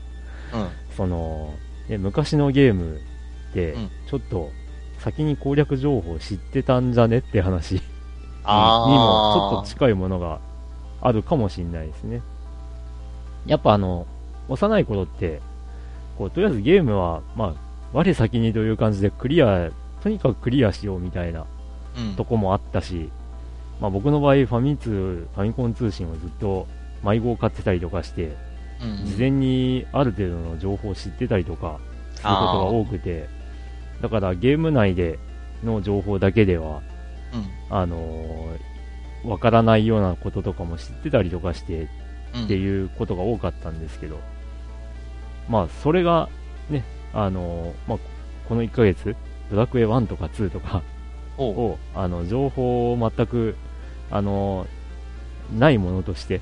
うん。その、ね、昔のゲームでうん、ちょっと先に攻略情報知ってたんじゃねって話に。もちょっと近いものがあるかもしれないですね。やっぱあの、幼い頃って、こう、とりあえずゲームは、まあ、我先にという感じでクリア、とにかくクリアしようみたいなうんとこもあったし、まあ僕の場合ファミ通、ファミコン通信をずっと迷子を買ってたりとかして、うん事前にある程度の情報を知ってたりとかすることが多くて、だからゲーム内での情報だけでは、うん。あのーわからないようなこととかも知ってたりとかしてうん。っていうことが多かったんですけど、まあそれがね、あのーまあこの1ヶ月、ドラクエ1とか2とかを、あの、情報を全く、あのーないものとして、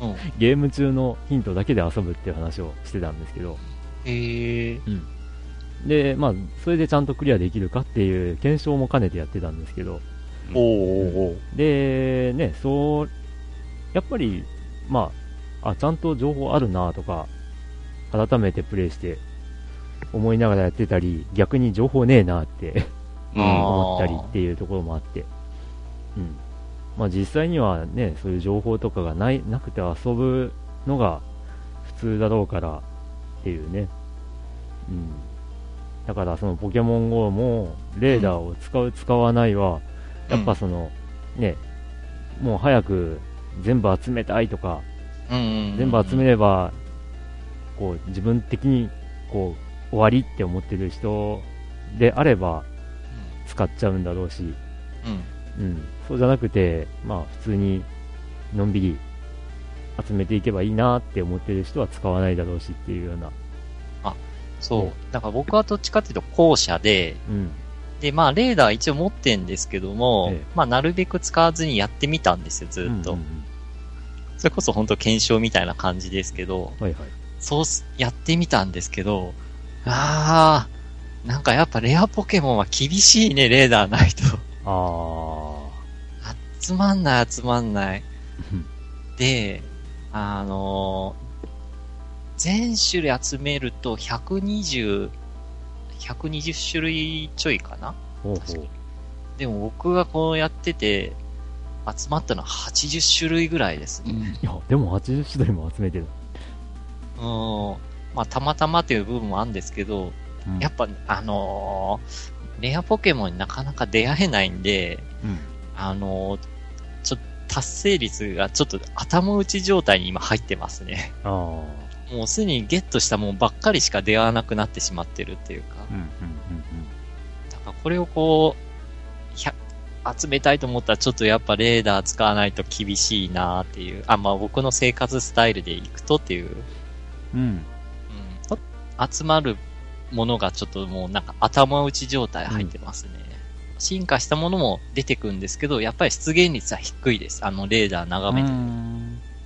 うん。ゲーム中のヒントだけで遊ぶっていう話をしてたんですけど、へえ。で、まあ、それでちゃんとクリアできるかっていう検証も兼ねてやってたんですけど、おうおで、ね、そう、やっぱり、まあ、あ、ちゃんと情報あるなとか、改めてプレイして思いながらやってたり、逆に情報ねえなって思ったりっていうところもあって、うん。まあ実際にはね、そういう情報とかがない、なくて遊ぶのが普通だろうからっていうね。うん。だからそのポケモン GO もレーダーを使う、使わないは、やっぱその、ね、もう早く全部集めたいとか。全部集めれば、こう自分的にこう終わりって思ってる人であれば使っちゃうんだろうし、うん。うん、そうじゃなくて、まあ普通にのんびり集めていけばいいなって思ってる人は使わないだろうしっていうような、そう。だから僕はどっちかっていうと後者で、うん、で、まあ、レーダー一応持ってんですけども、ええまあ、なるべく使わずにやってみたんですよ、ずっと。うんうんそれこそ本当検証みたいな感じですけど、うんはいはい。そうす、やってみたんですけど、あー、なんかやっぱレアポケモンは厳しいね、レーダーないと。あ集まんない、集まんない。ー、で、あのー全種類集めると120、120種類ちょいかなほうほう確かに。でも僕がこうやってて、集まったのは80種類ぐらいですね。いや、でも80種類も集めてる。うん。まあ、たまたまっていう部分もあるんですけど、うんやっぱ、あのーレアポケモンになかなか出会えないんで、うんあのーちょっと達成率がちょっと頭打ち状態に今入ってますね。もうすでにゲットしたもんばっかりしか出会わなくなってしまってるっていうか。うんうんだからこれをこう、100集めたいと思ったらちょっとやっぱレーダー使わないと厳しいなっていう。あ、まあ僕の生活スタイルでいくとっていう。うん。うん。集まるものがちょっともうなんか頭打ち状態入ってますね。進化したものも出てくるんですけど、やっぱり出現率は低いです。あのレーダー眺めてると。うんうん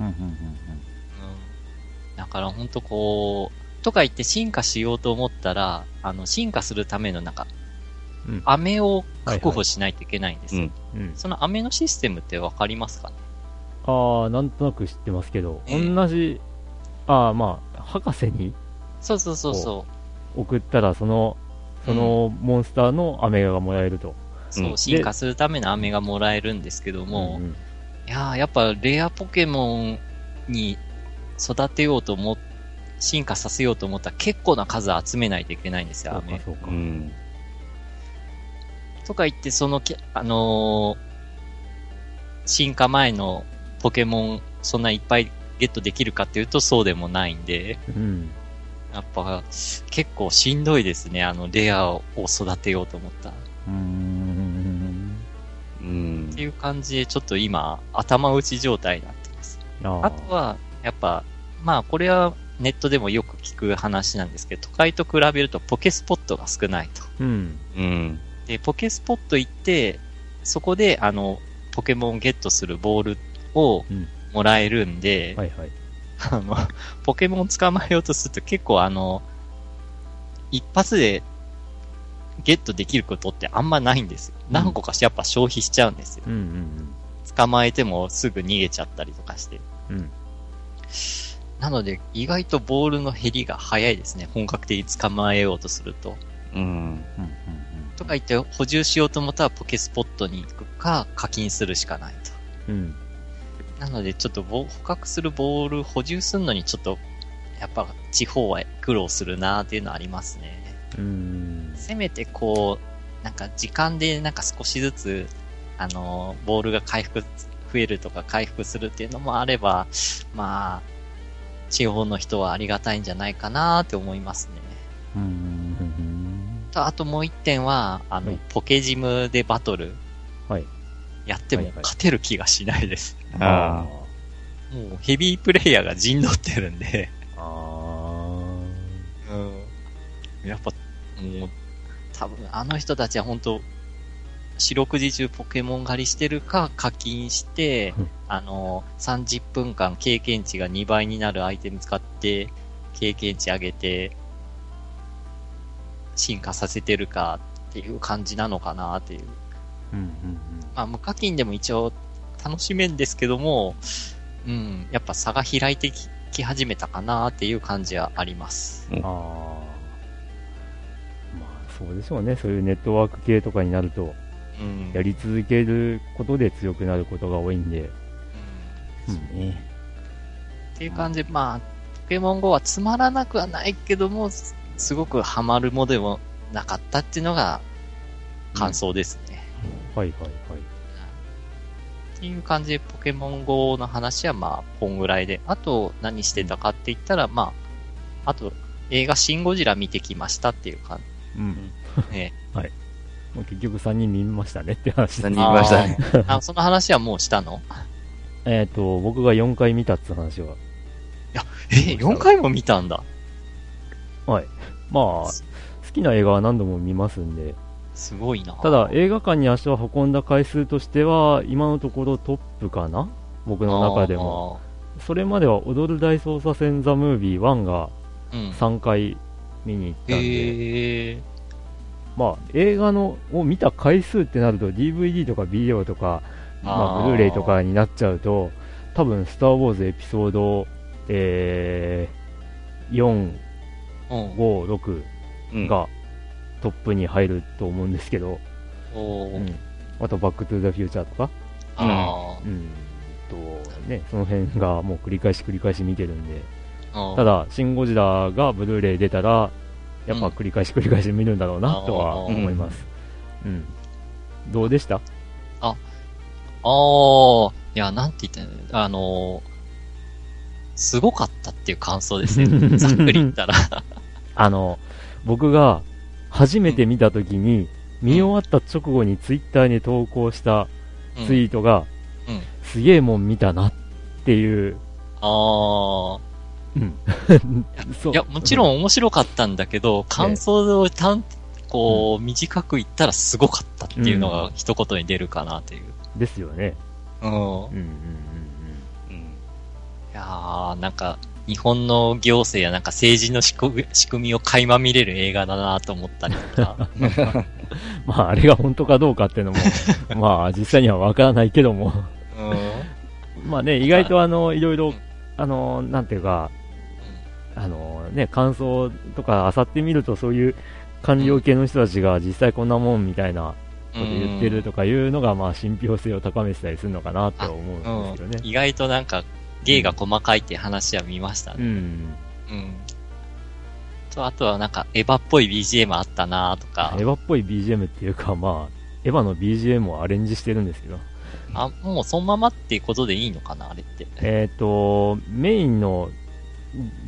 うんうんだからほんとこう、とか言って進化しようと思ったら、あの、進化するためのなんか、うん飴を確保しないといけないんですよ。うんうん。その飴のシステムってわかりますかね？ああ、なんとなく知ってますけど、ええ同じ、ああ、まあ、博士にそうそうそうそ送ったら、その、そのモンスターのアメがもらえると。う。そう、うん進化するための飴がもらえるんですけども、んんいやー、やっぱレアポケモンに育てようと思っ進化させようと思ったら結構な数集めないといけないんですよ、飴。そうかそうん。とか言って、そのき、あのー進化前のポケモン、そんないっぱいゲットできるかっていうとそうでもないんで、うん。やっぱ結構しんどいですね、あのレアを育てようと思ったら。うーん。うんって。いう感じで、ちょっと今、頭打ち状態になってます。ああとは、やっぱ、まあ、これはネットでもよく聞く話なんですけど、都会と比べるとポケスポットが少ないと。うん。うん。で、ポケスポット行って、そこで、あの、ポケモンをゲットするボールをうんもらえるんで、はいはい。あの、ポケモン捕まえようとすると結構あの、一発でゲットできることってあんまないんですよ。ん何個かやっぱ消費しちゃうんですよ。うんうん捕まえてもすぐ逃げちゃったりとかして。うん。うん。なので、意外とボールの減りが早いですね。本格的に捕まえようとすると。うん。うんとか言って補充しようと思ったらポケスポットに行くか課金するしかないと。うん。うん。なのでちょっとボ捕獲するボール補充するのにちょっと、やっぱ地方は苦労するなーっていうのはありますね。うん。せめてこう、なんか時間でなんか少しずつ、あのーボールが回復、増えるとか回復するっていうのもあれば、まあ、地方の人はありがたいんじゃないかなーって思いますね。うん。とあともう一点は、あの、はいポケジムでバトルはい。やっても勝てる気がしないです。あもうヘビープレイヤーが陣取ってるんで、あ。あうん。やっぱ、もう、多分あの人たちは本当四六時中ポケモン狩りしてるか課金してうん、あの、30分間経験値が2倍になるアイテム使って、経験値上げて、進化させてるかっていう感じなのかなっていう。ーうんうんまあ、無課金でも一応楽しめんですけども、うん、やっぱ差が開いてきき始めたかなっていう感じはあります。うん。ああ。まあ、そうでしょうね。そういうネットワーク系とかになると、うん。やり続けることで強くなることが多いんで。うんうん。ね。っていう感じで、まあ、ポケモン GO はつまらなくはないけども、すすごくハマるもでもなかったっていうのが感想ですね。はいはいはい。っていう感じで、ポケモン GO の話はまあ、こんぐらいで。あと、何してたかって言ったら、まあ、あと、映画シン・ゴジラ見てきましたっていう感うん。じ。ね。もう結局3人見ましたねって話です何人いましたね。あ、その話はもうしたの？えっと、僕が4回見たって話は。え、4回も見たんだ。はい。まあ、好きな映画は何度も見ますんで。すごいな。ただ、映画館に足を運んだ回数としては、今のところトップかな？僕の中でも。それまでは踊る大捜査線ザ・ムービー1があー。うん。3回見に行ったんで、へえ。まあ、映画のを見た回数ってなると DVD とかビデオとか、まあ、ブルーレイとかになっちゃうと多分「スター・ウォーズ」エピソード、えー、4、うん。5、6うん。がトップに入ると思うんですけど、うん。あと「バック・トゥ・ザ・フュー。チャー」とか、あうんとね、その辺がもう繰り返し繰り返し見てるんで。あ。ただ「シン・ゴジラ」がブルーレイ出たらやっぱ繰り返し繰り返し見るんだろうなとは思います、うん、どうでした？ああ、いや、なんて言ったらいいの？あのーすごかったっていう感想ですね。ざっくり言ったら。あの、僕が初めて見たときに、見終わった直後にツイッターに投稿したツイートが、すげえもん見たなっていう、あうん。いや、もちろん面白かったんだけど、感想を単、こう、短く言ったらすごかったっていうのが一言に出るかなっていう。ですよね。うん。うんうんうんうん。いやー、なんか、日本の行政やなんか政治の仕組みを垣間見れる映画だなと思ったりとか。うん。まあ、あれが本当かどうかっていうのも、まあ、実際にはわからないけども、うん。まあね、意外とあの、いろいろ、あの、なんていうか、あのね、感想とか漁ってみると、そういう官僚系の人たちが実際こんなもんみたいなこと言ってるとかいうのが、まあ、信憑性を高めてたりするのかなと思うんですけどね。意外となんか、芸が細かいっていう話は見ましたね。うん。うん。と、あとはなんか、エヴァっぽい BGM あったなとかエ、ヴァっぽい BGM っていうか、まあ、エヴァの BGM をアレンジしてるんですけど、あ、もうそのままっていうことでいいのかなあれって。えっ、と、メインの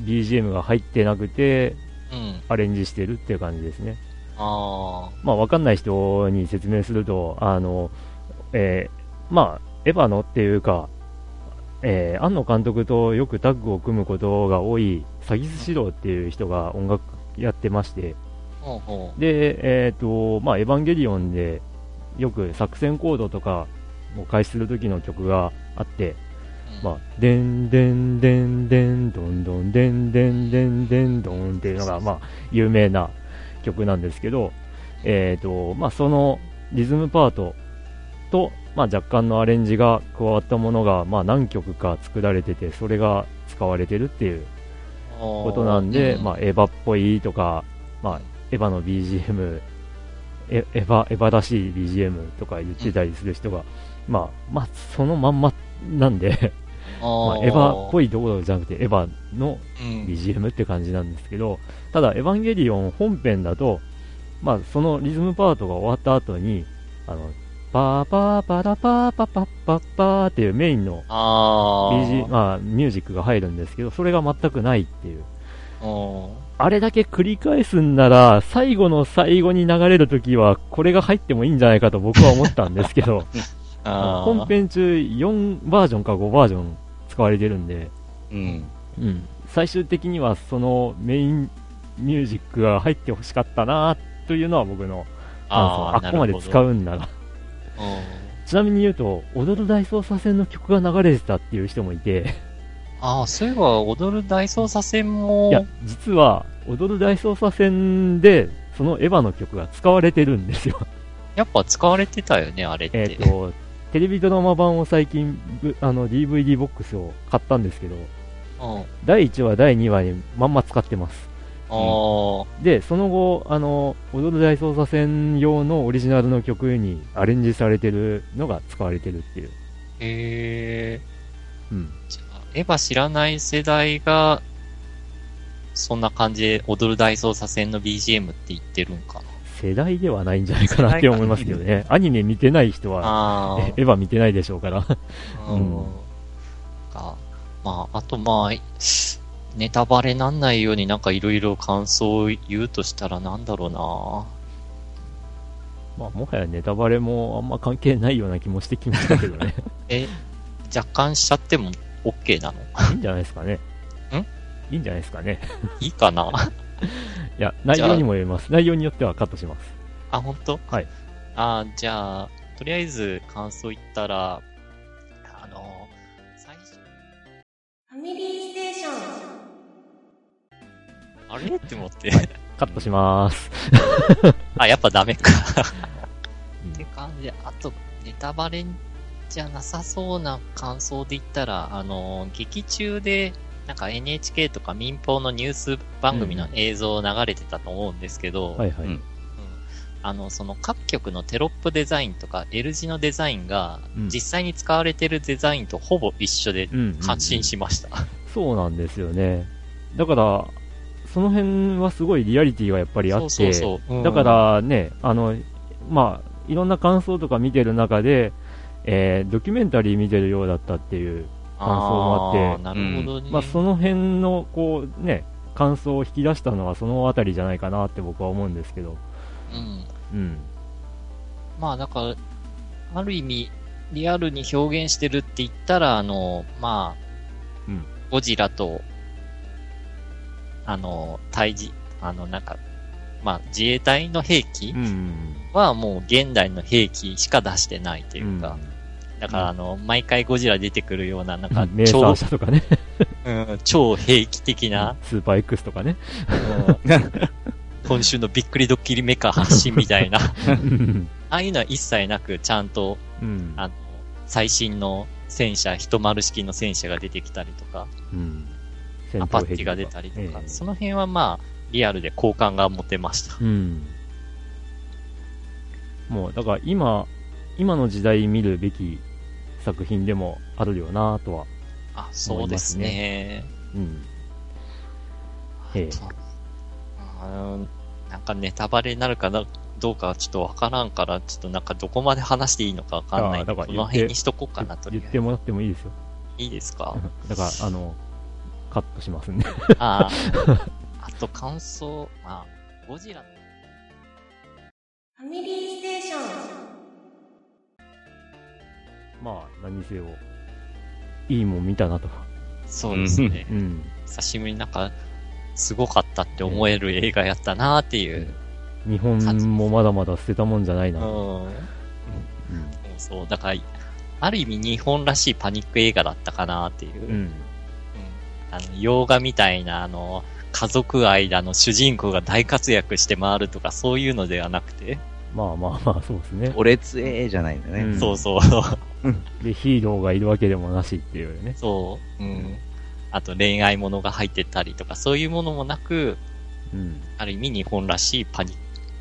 BGM が入ってなくて、うん。アレンジしてるっていう感じですね。あまあ、わかんない人に説明すると、あの、えーまあ、エヴァのっていうか、えー、庵野監督とよくタッグを組むことが多い、サギスシローっていう人が音楽やってまして、あ。ほうほで、えっ、と、まあ、エヴァンゲリオンでよく作戦コードとかを開始する時の曲があって、まあ、でんでんでんでんどんどんでんでんでんでんどんっていうのが、まあ、有名な曲なんですけど、えっ、と、まあ、そのリズムパートと、まあ、若干のアレンジが加わったものが、まあ、何曲か作られてて、それが使われてるっていうこことなんで、まあ、エヴァっぽいとか、まあ、エヴァの BGM、エエヴァ、エヴァらしい BGM とか言ってたりする人が、まあ、まあ、そのまんまなんで、あ、まあ、エヴァっぽい。いどころじゃなくて、エヴァのうん BGM って感じなんですけど、ただ、エヴァンゲリオン本編だと、まあ、そのリズムパートが終わった後に、あの、パーパーパラパーパパッパッパーっていうメインの。BG、まあ、ミュージックが入るんですけど、それが全くないっていう。うんあれだけ繰り返すんなら、最後の最後に流れるときは、これが入ってもいいんじゃないかと僕は思ったんですけど、本編中4バージョンか5バージョン使われてるんで、うん。うん、最終的にはそのメインミュージックが入ってほしかったなというのは僕の感想。ああーっこまで使う。うんなら。うんちなみに言うと、踊る大捜査線の曲が流れてたっていう人もいて、ああ、そういえば、踊る大捜査線も、いや、実は、踊る大捜査線で、そのエヴァの曲が使われてるんですよ。やっぱ使われてたよね、あれって。えっ、と、テレビドラマ版を最近、ぶあの、DVD ボックスを買ったんですけど、うん。あ第1話、第2話にまんま使ってます。あ、で、その後、あの、踊る大捜査線用のオリジナルの曲にアレンジされてるのが使われてるっていう。へえ。うん。じゃあ、エヴァ知らない世代が、そんな感じで踊る大捜査線の BGM って言ってるんかな。世代ではないんじゃないかなって思いますけどね。アニメ見てない人は、エヴァ見てないでしょうから。あ、ううんん。かまあ、あとまあ、ネタバレなんないようになんかいろいろ感想を言うとしたらなんだろうなまあ、もはやネタバレもあんま関係ないような気もしてきましたけどね。え、若干しちゃっても OK なの？いいんじゃないですかね。ん？いいんじゃないですかね。いいかな？いや、内容にもよります。内容によってはカットします。あ、本当？はい。あじゃあ、とりあえず感想言ったら、あの、最初、ファミリーあれ？って思って。カットします。あ、やっぱダメか。うんって感じで、あと、ネタバレじゃなさそうな感想で言ったら、あの、劇中で、なんか NHK とか民放のニュース番組の映像流れてたと思うんですけど、はいはい。うんあの、その各局のテロップデザインとか L 字のデザインが、うん実際に使われてるデザインとほぼ一緒でうんうんうん感心しました。そうなんですよね。だから、その辺はすごいリアリティがやっぱりあって、だか、らね、あの、まあ、いろんな感想とか見てる中で、えードキュメンタリー見てるようだったっていう、感想もあってーなるほどね。まあ、その辺の、こう、ね、感想を引き出したのはそのあたりじゃないかなって僕は思うんですけど、うん。うん。まあ、だから、ある意味、リアルに表現してるって言ったら、あの、まあ、うんゴジラと、あの、対峙、あの、なんか、まあ、自衛隊の兵器うん。はもう現代の兵器しか出してないというか、だから、あの、毎回ゴジラ出てくるような、なんか超とかね、うん超兵器的な、スーパー X とかね。うん。今週のびっくりドッキリメカ発信みたいな、うん。ああいうのは一切なく、ちゃんと、うん。あの、最新の戦車、一丸式の戦車が出てきたりとか、うん。戦アパッチが出たりとか、ええその辺はまあ、リアルで好感が持てました。うん。もう、だから今、今の時代見るべき作品でもあるよなとは。あ、そうですね。うん。ええうんなんかネタバレになるかなどうかはちょっとわからんから、ちょっとなんかどこまで話していいのかわかんないんであだからこの辺にしとこうかなと。言ってもらってもいいですよ。いいですか？だから、あの、カットしますんで。ああ。あと感想、まあ、ゴジラのファミリーステーションまあ、何せよ、いいもん見たなと。そうですね。うん。久しぶりになんか、すごかったって思える映画やったなっていう。日本もまだまだ捨てたもんじゃないな。うん。うん。そうそう。だから、ある意味日本らしいパニック映画だったかなっていう。うん。うんあの、洋画みたいな、あの、家族愛だの主人公が大活躍して回るとか、そういうのではなくて、まあまあまあ、そうですね。俺つえーじゃないんだね。うんそうそう。で、ヒーローがいるわけでもなしっていうね。そう。うん。あと恋愛ものが入ってたりとか、そういうものもなく、うん。ある意味日本らしいパニッ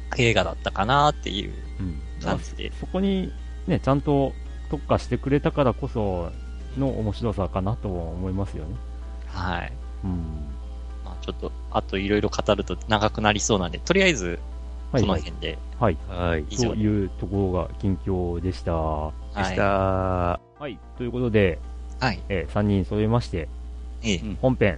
ク映画だったかなっていううん。感じで。そこにね、ちゃんと特化してくれたからこその面白さかなと思いますよね。はい。うん。まあちょっと、あといろいろ語ると長くなりそうなんで、とりあえず、はい、このはい。辺ではい。はい。以上というところが近況でした。はでした。い。ということで、はい。え3人揃いまして、ええ。本編、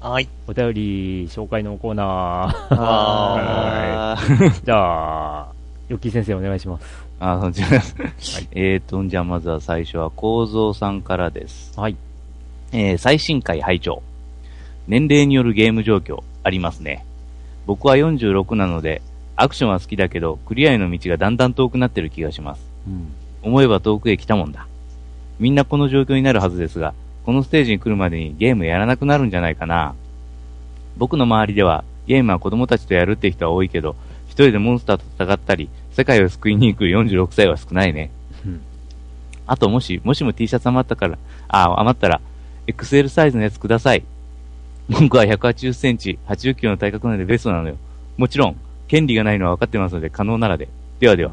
はい。お便り紹介のコーナあーー。じゃあ、ヨッキー先生お願いします。あの、じゃあ、えーと、じゃあまずは最初は構造さんからです。はい。えー最新回拝聴年齢によるゲーム状況ありますね。僕は46なので、アクションは好きだけど、クリアへの道がだんだん遠くなってる気がします。うん。思えば遠くへ来たもんだ。みんなこの状況になるはずですが、このステージに来るまでにゲームやらなくなるんじゃないかな。僕の周りでは、ゲームは子供たちとやるって人は多いけど、一人でモンスターと戦ったり、世界を救いに行く46歳は少ないね。うんあともし、もしも T シャツ余ったから、あ、余ったら、XL サイズのやつください。僕は180センチ、80キロの体格なのでベストなのよ。もちろん、権利がないのは分かってますので可能ならで。ではでは。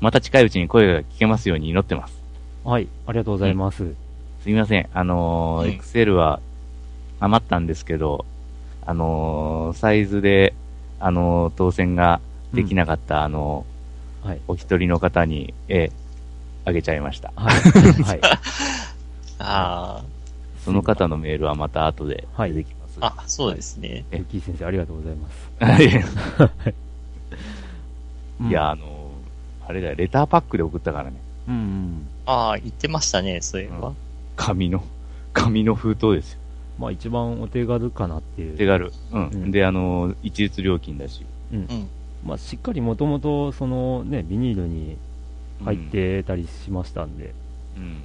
また近いうちに声が聞けますように祈ってます。はい。ありがとうございます。すみません。あのーうん XL は余ったんですけど、あのーサイズで、あのー当選ができなかった、あのはい。ーお一人の方に、えーあげちゃいました。はい。はい。あその方のメールはまた後ではい出てきます。あ。あ、そうですね。ヨッキー先生ありがとうございます。はいうんいや、あのーあれだよ、レターパックで送ったからね。うんうん。ああ、言ってましたね、そういえば。紙の、紙の封筒ですよ。まあ一番お手軽かなっていう。手軽。うん。うんで、あのー一律料金だし。うん。まあしっかりもともとそのね、ビニールに入ってたりしましたんで、うん。うん。うん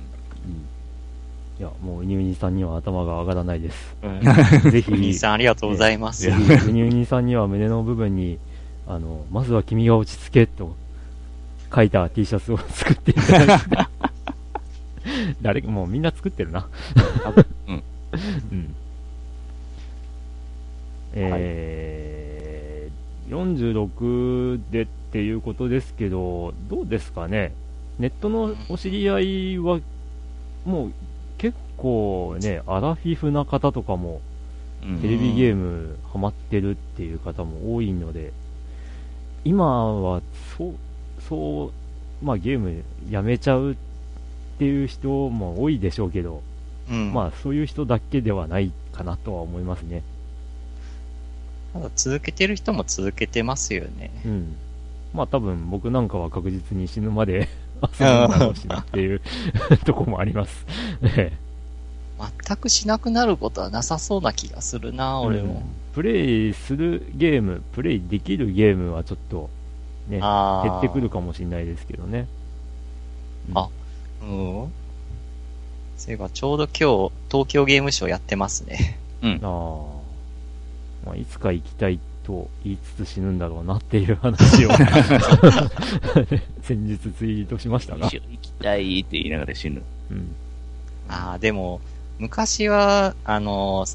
いや、もうウニウニさんには頭が上がらないです。うん。ぜひ、兄さんありがとうございます。ウニウニさんには胸の部分に、あの、まずは君が落ち着けと書いた T シャツを作っていただいて。誰もうみんな作ってるな。うん。うん。えー、46でっていうことですけど、どうですかね。ネットのお知り合いは、もう結構ね、アラフィフな方とかも、うんテレビゲームハマってるっていう方も多いので、今は、そう、そう、まあゲームやめちゃうっていう人も多いでしょうけど、うん。まあそういう人だけではないかなとは思いますね。ただ続けてる人も続けてますよね。うん。まあ多分僕なんかは確実に死ぬまで 遊ぶんだろうしなっていう とこもあります。ええ全くしなくなることはなさそうな気がするな、俺も。プレイするゲーム、プレイできるゲームはちょっとね、ああ。減ってくるかもしれないですけどね。うんあうん。そういえばちょうど今日、東京ゲームショウやってますね。うん。ああ、まあ、いつか行きたいと言いつつ死ぬんだろうなっていう話を 先日ツイートしましたが行きたいって言いながら死ぬ。うん、ああ、でも、昔は、あの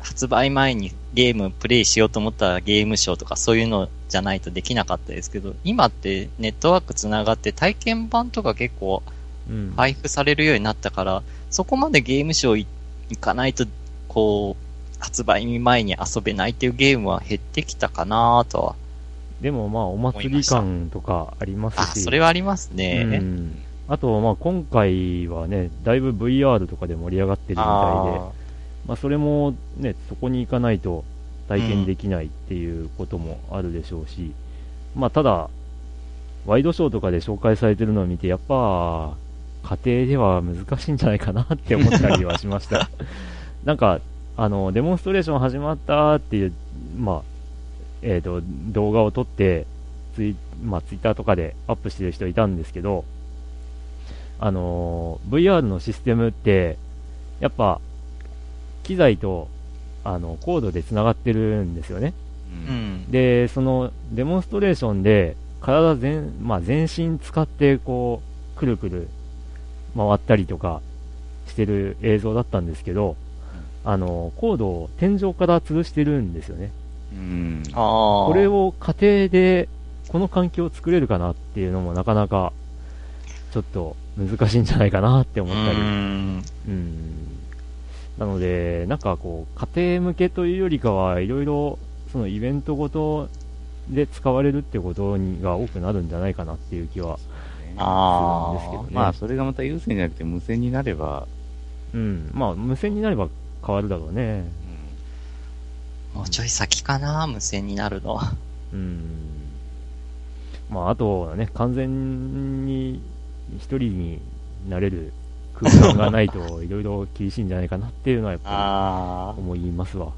発売前にゲームプレイしようと思ったらゲームショーとかそういうのじゃないとできなかったですけど、今ってネットワークつながって体験版とか結構うん、配布されるようになったから、そこまでゲームショーい行かないと、こう、発売前に遊べないっていうゲームは減ってきたかなとは。でもまあお祭り感とかありますあ、し、それはありますね。うん、あとまあ今回はね、だいぶ VR とかで盛り上がってるみたいで、あまあ、それもね、そこに行かないと体験できないっていうこともあるでしょうし、まあ、ただ、ワイドショーとかで紹介されてるのを見て、やっぱ、家庭では難しいんじゃないかなって思ったりはしました。なんか、あの、デモンストレーション始まったっていう、まあ、えっ、と、動画を撮って、ツイ,、まあ、ツイッターとかでアップしてる人いたんですけど、あのー VR のシステムって、やっぱ、機材と、あの、コードで繋がってるんですよね。う。うんん。で、その、デモンストレーションで、体全、まあ、全身使って、こう、くるくる回ったりとかしてる映像だったんですけど、あの、コードを天井から吊るしてるんですよね。うん。これを家庭で、この環境を作れるかなっていうのもなかなか、ちょっと難しいんじゃないかなって思ったり。うん。うんなので、なんかこう、家庭向けというよりかは、いろいろ、そのイベントごとで使われるってことにが多くなるんじゃないかなっていう気は、あするんですけどねまあ、それがまた有線じゃなくて無線になれば、うん、まあ、無線になれば変わるだろうね。あ。もうちょい先かな、無線になるのは。うん。まあ、あとはね、完全に一人になれる空間がないと、いろいろ厳しいんじゃないかなっていうのはやっぱあり思いますわ。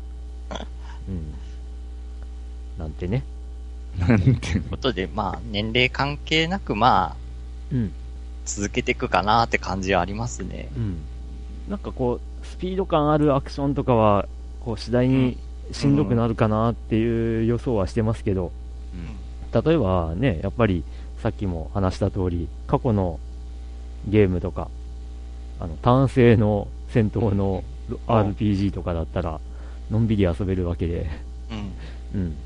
うん。なんてね。なんて。あ。ということで、まあ、年齢関係なく、まあ、うん。続けていくかなって感じはありますね。うん。なんかこう、スピード感あるアクションとかは、こう、次第にしんどくなるかなっていう予想はしてますけど、例えばね、やっぱりさっきも話した通り、過去のゲームとか、あの、単性の戦闘の RPG とかだったら、のんびり遊べるわけで、うん。うん。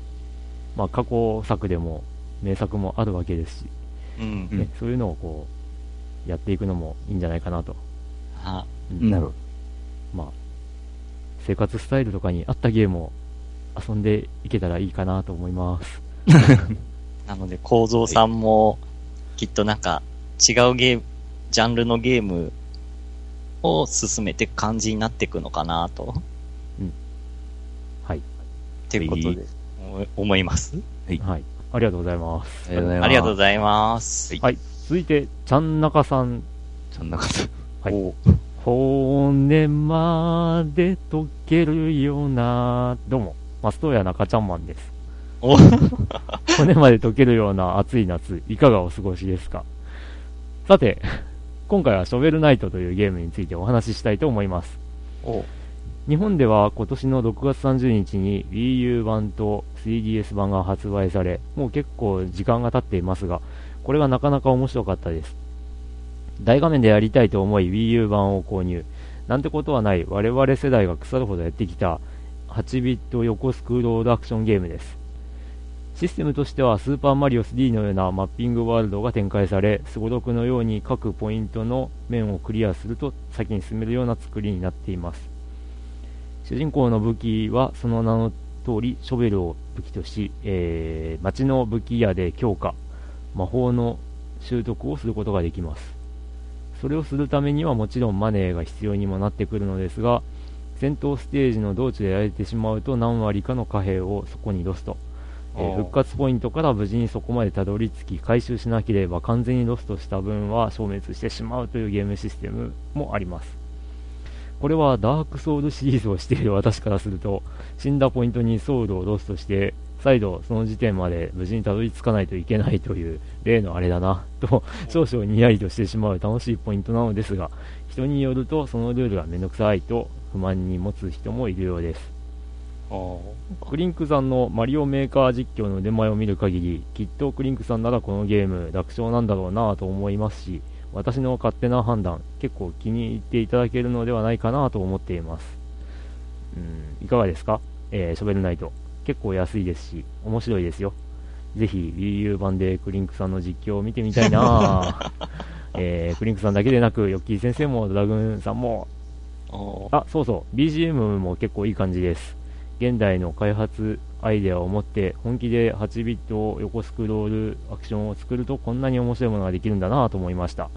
まあ、過去作でも名作もあるわけですし、うん。ねそういうのをこう、やっていくのもいいんじゃないかなと。あうんなるほど。まあ、生活スタイルとかに合ったゲームを遊んでいけたらいいかなと思います。なので、構造さんも、きっとなんか、違うゲーム、ジャンルのゲームを進めていく感じになっていくのかなと。はい。っていうことで、お思います？はい。ありがとうございます。ありがとうございます。ありがとうございます。はい。続いて、ちゃんなかさん。そんなこと。はい。骨まで溶けるような、どうも、マストヤ中ちゃんマンです。お骨まで溶けるような暑い夏、いかがお過ごしですか？さて、今回はショベルナイトというゲームについてお話ししたいと思います。お日本では今年の6月30日に Wii U 版と 3DS 版が発売され、もう結構時間が経っていますが、これがなかなか面白かったです。大画面でやりたいと思い Wii U 版を購入。なんてことはない我々世代が腐るほどやってきた8ビット横スクロールアクションゲームです。システムとしてはスーパーマリオ3のようなマッピングワールドが展開され、すごろくのように各ポイントの面をクリアすると先に進めるような作りになっています。主人公の武器はその名の通りショベルを武器とし、えー、街の武器屋で強化、魔法の習得をすることができます。それをするためにはもちろんマネーが必要にもなってくるのですが、戦闘ステージの道中でやられてしまうと何割かの貨幣をそこにロスト。え復活ポイントから無事にそこまでたどり着き回収しなければ完全にロストした分は消滅してしまうというゲームシステムもあります。これはダークソウルシリーズをしている私からすると、死んだポイントにソウルをロストして、再度その時点まで無事にたどり着かないといけないという例のあれだな、と少々にやりとしてしまう楽しいポイントなのですが、人によるとそのルールがめんどくさいと不満に持つ人もいるようです。クリンクさんのマリオメーカー実況の腕前を見る限り、きっとクリンクさんならこのゲーム楽勝なんだろうなぁと思いますし、私の勝手な判断、結構気に入っていただけるのではないかなと思っています。うん、いかがですか？えー、ショベルナイト。結構安いですし、面白いですよ。ぜひ Wii U 版でクリンクさんの実況を見てみたいなぁ えー、クリンクさんだけでなく、ヨッキー先生もドラグーンさんも、おあ、そうそう、BGM も結構いい感じです。現代の開発アイデアを持って本気で8ビット横スクロールアクションを作るとこんなに面白いものができるんだなと思いました。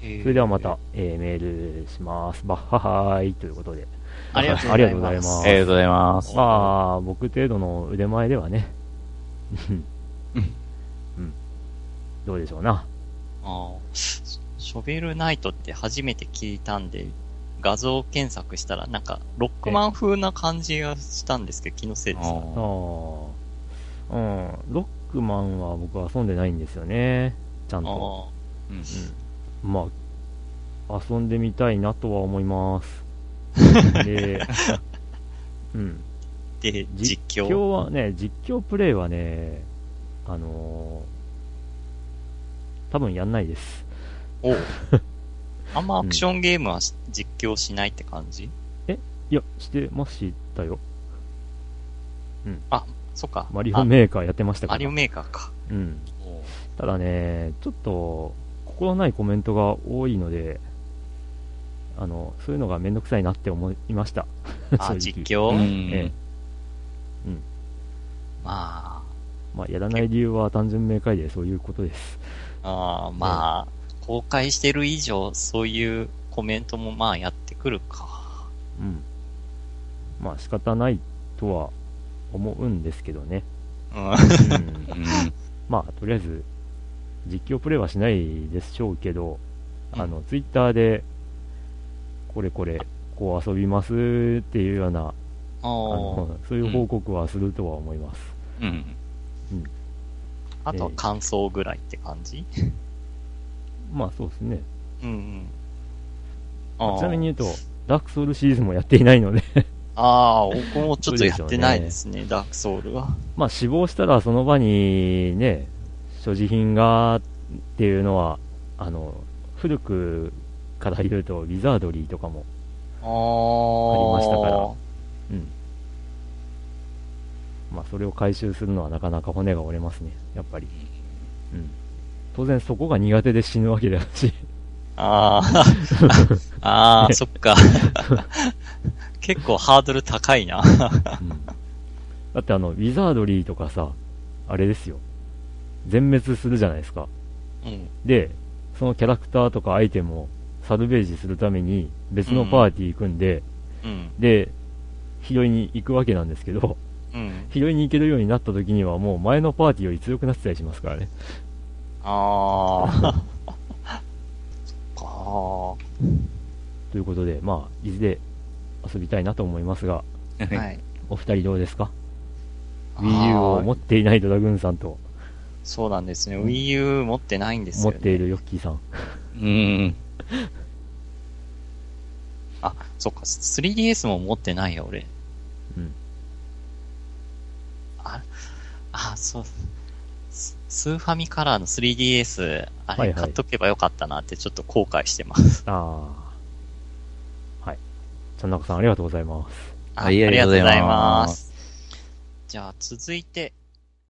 それではまた、えーメールします。バッハハーイということで。ありがとうございます。ありがとうございますまあ、僕程度の腕前ではね。うん。うん。どうでしょうな。あーシショベルナイトって初めて聞いたんで、画像検索したら、なんか、ロックマン風な感じがしたんですけど、気のせいですかあああ。うん。ロックマンは僕は遊んでないんですよね。ちゃんと。あうん。まあ、遊んでみたいなとは思います。で、うん。ーで、実実況。況はね、実況プレイはね、あのー多分やんないです。おう あんまアクションゲームはし実況しないって感じ？いや、してましたよ。あ、そっか。マリオメーカーやってましたから。マリオメーカーか。うん。おうただね、ちょっと、心ないコメントが多いので、あの、そういうのがめんどくさいなって思いました。あ、正直実況、うんええままあ、やらない理由は単純明快でそういうことです。あ、あーまあ、公開してる以上、そういうコメントもまあやってくるか。うん。まあ、仕方ないとは思うんですけどね。うん。うん、うん。まあ、とりあえず、実況プレイはしないでしょうけど、あの、ツイッターで、これこれ、こう遊びますっていうような、あのそういう報告はするとは思います。うん。あとは感想ぐらいって感じ？まあ、そうですね。うんうん。まあちなみにあ言うと、ダークソウルシリーズもやっていないのであー、僕もちょっとやってないですね、ダークソウルは。まあ死亡したらその場にね、所持品がっていうのは、あの、古くから言うと、ウィザードリーとかも、ああ。ありましたからうん。まあそれを回収するのはなかなか骨が折れますね、やっぱり。うん。当然そこが苦手で死ぬわけだし、あ あ。ああ、そっか。結構ハードル高いな。うん。だってあの、ウィザードリーとかさ、あれですよ。全滅するじゃないですか。うん。で、そのキャラクターとかアイテムをサルベージするために別のパーティー組んで、うん。で、拾いに行くわけなんですけど、うん。拾いに行けるようになった時にはもう前のパーティーより強くなってたりしますからね。ああ。そっかということで、まあ、いずれ遊びたいなと思いますが、ー。はい。お二人どうですか？あ ?Wii U をー持っていないドラグーンさんとそうなんですね。Wii U 持ってないんですよ、ね。持っているヨッキーさん。うん。あ、そっか。3DS も持ってないよ、俺。うん。あ、あ、そう。ススーファミカラーの 3DS、あはいはいれ買っとけばよかったなってちょっと後悔してます。ああ。はい。ちゃんなかさんありがとうございます。はいありがとうございますす。じゃあ続いて、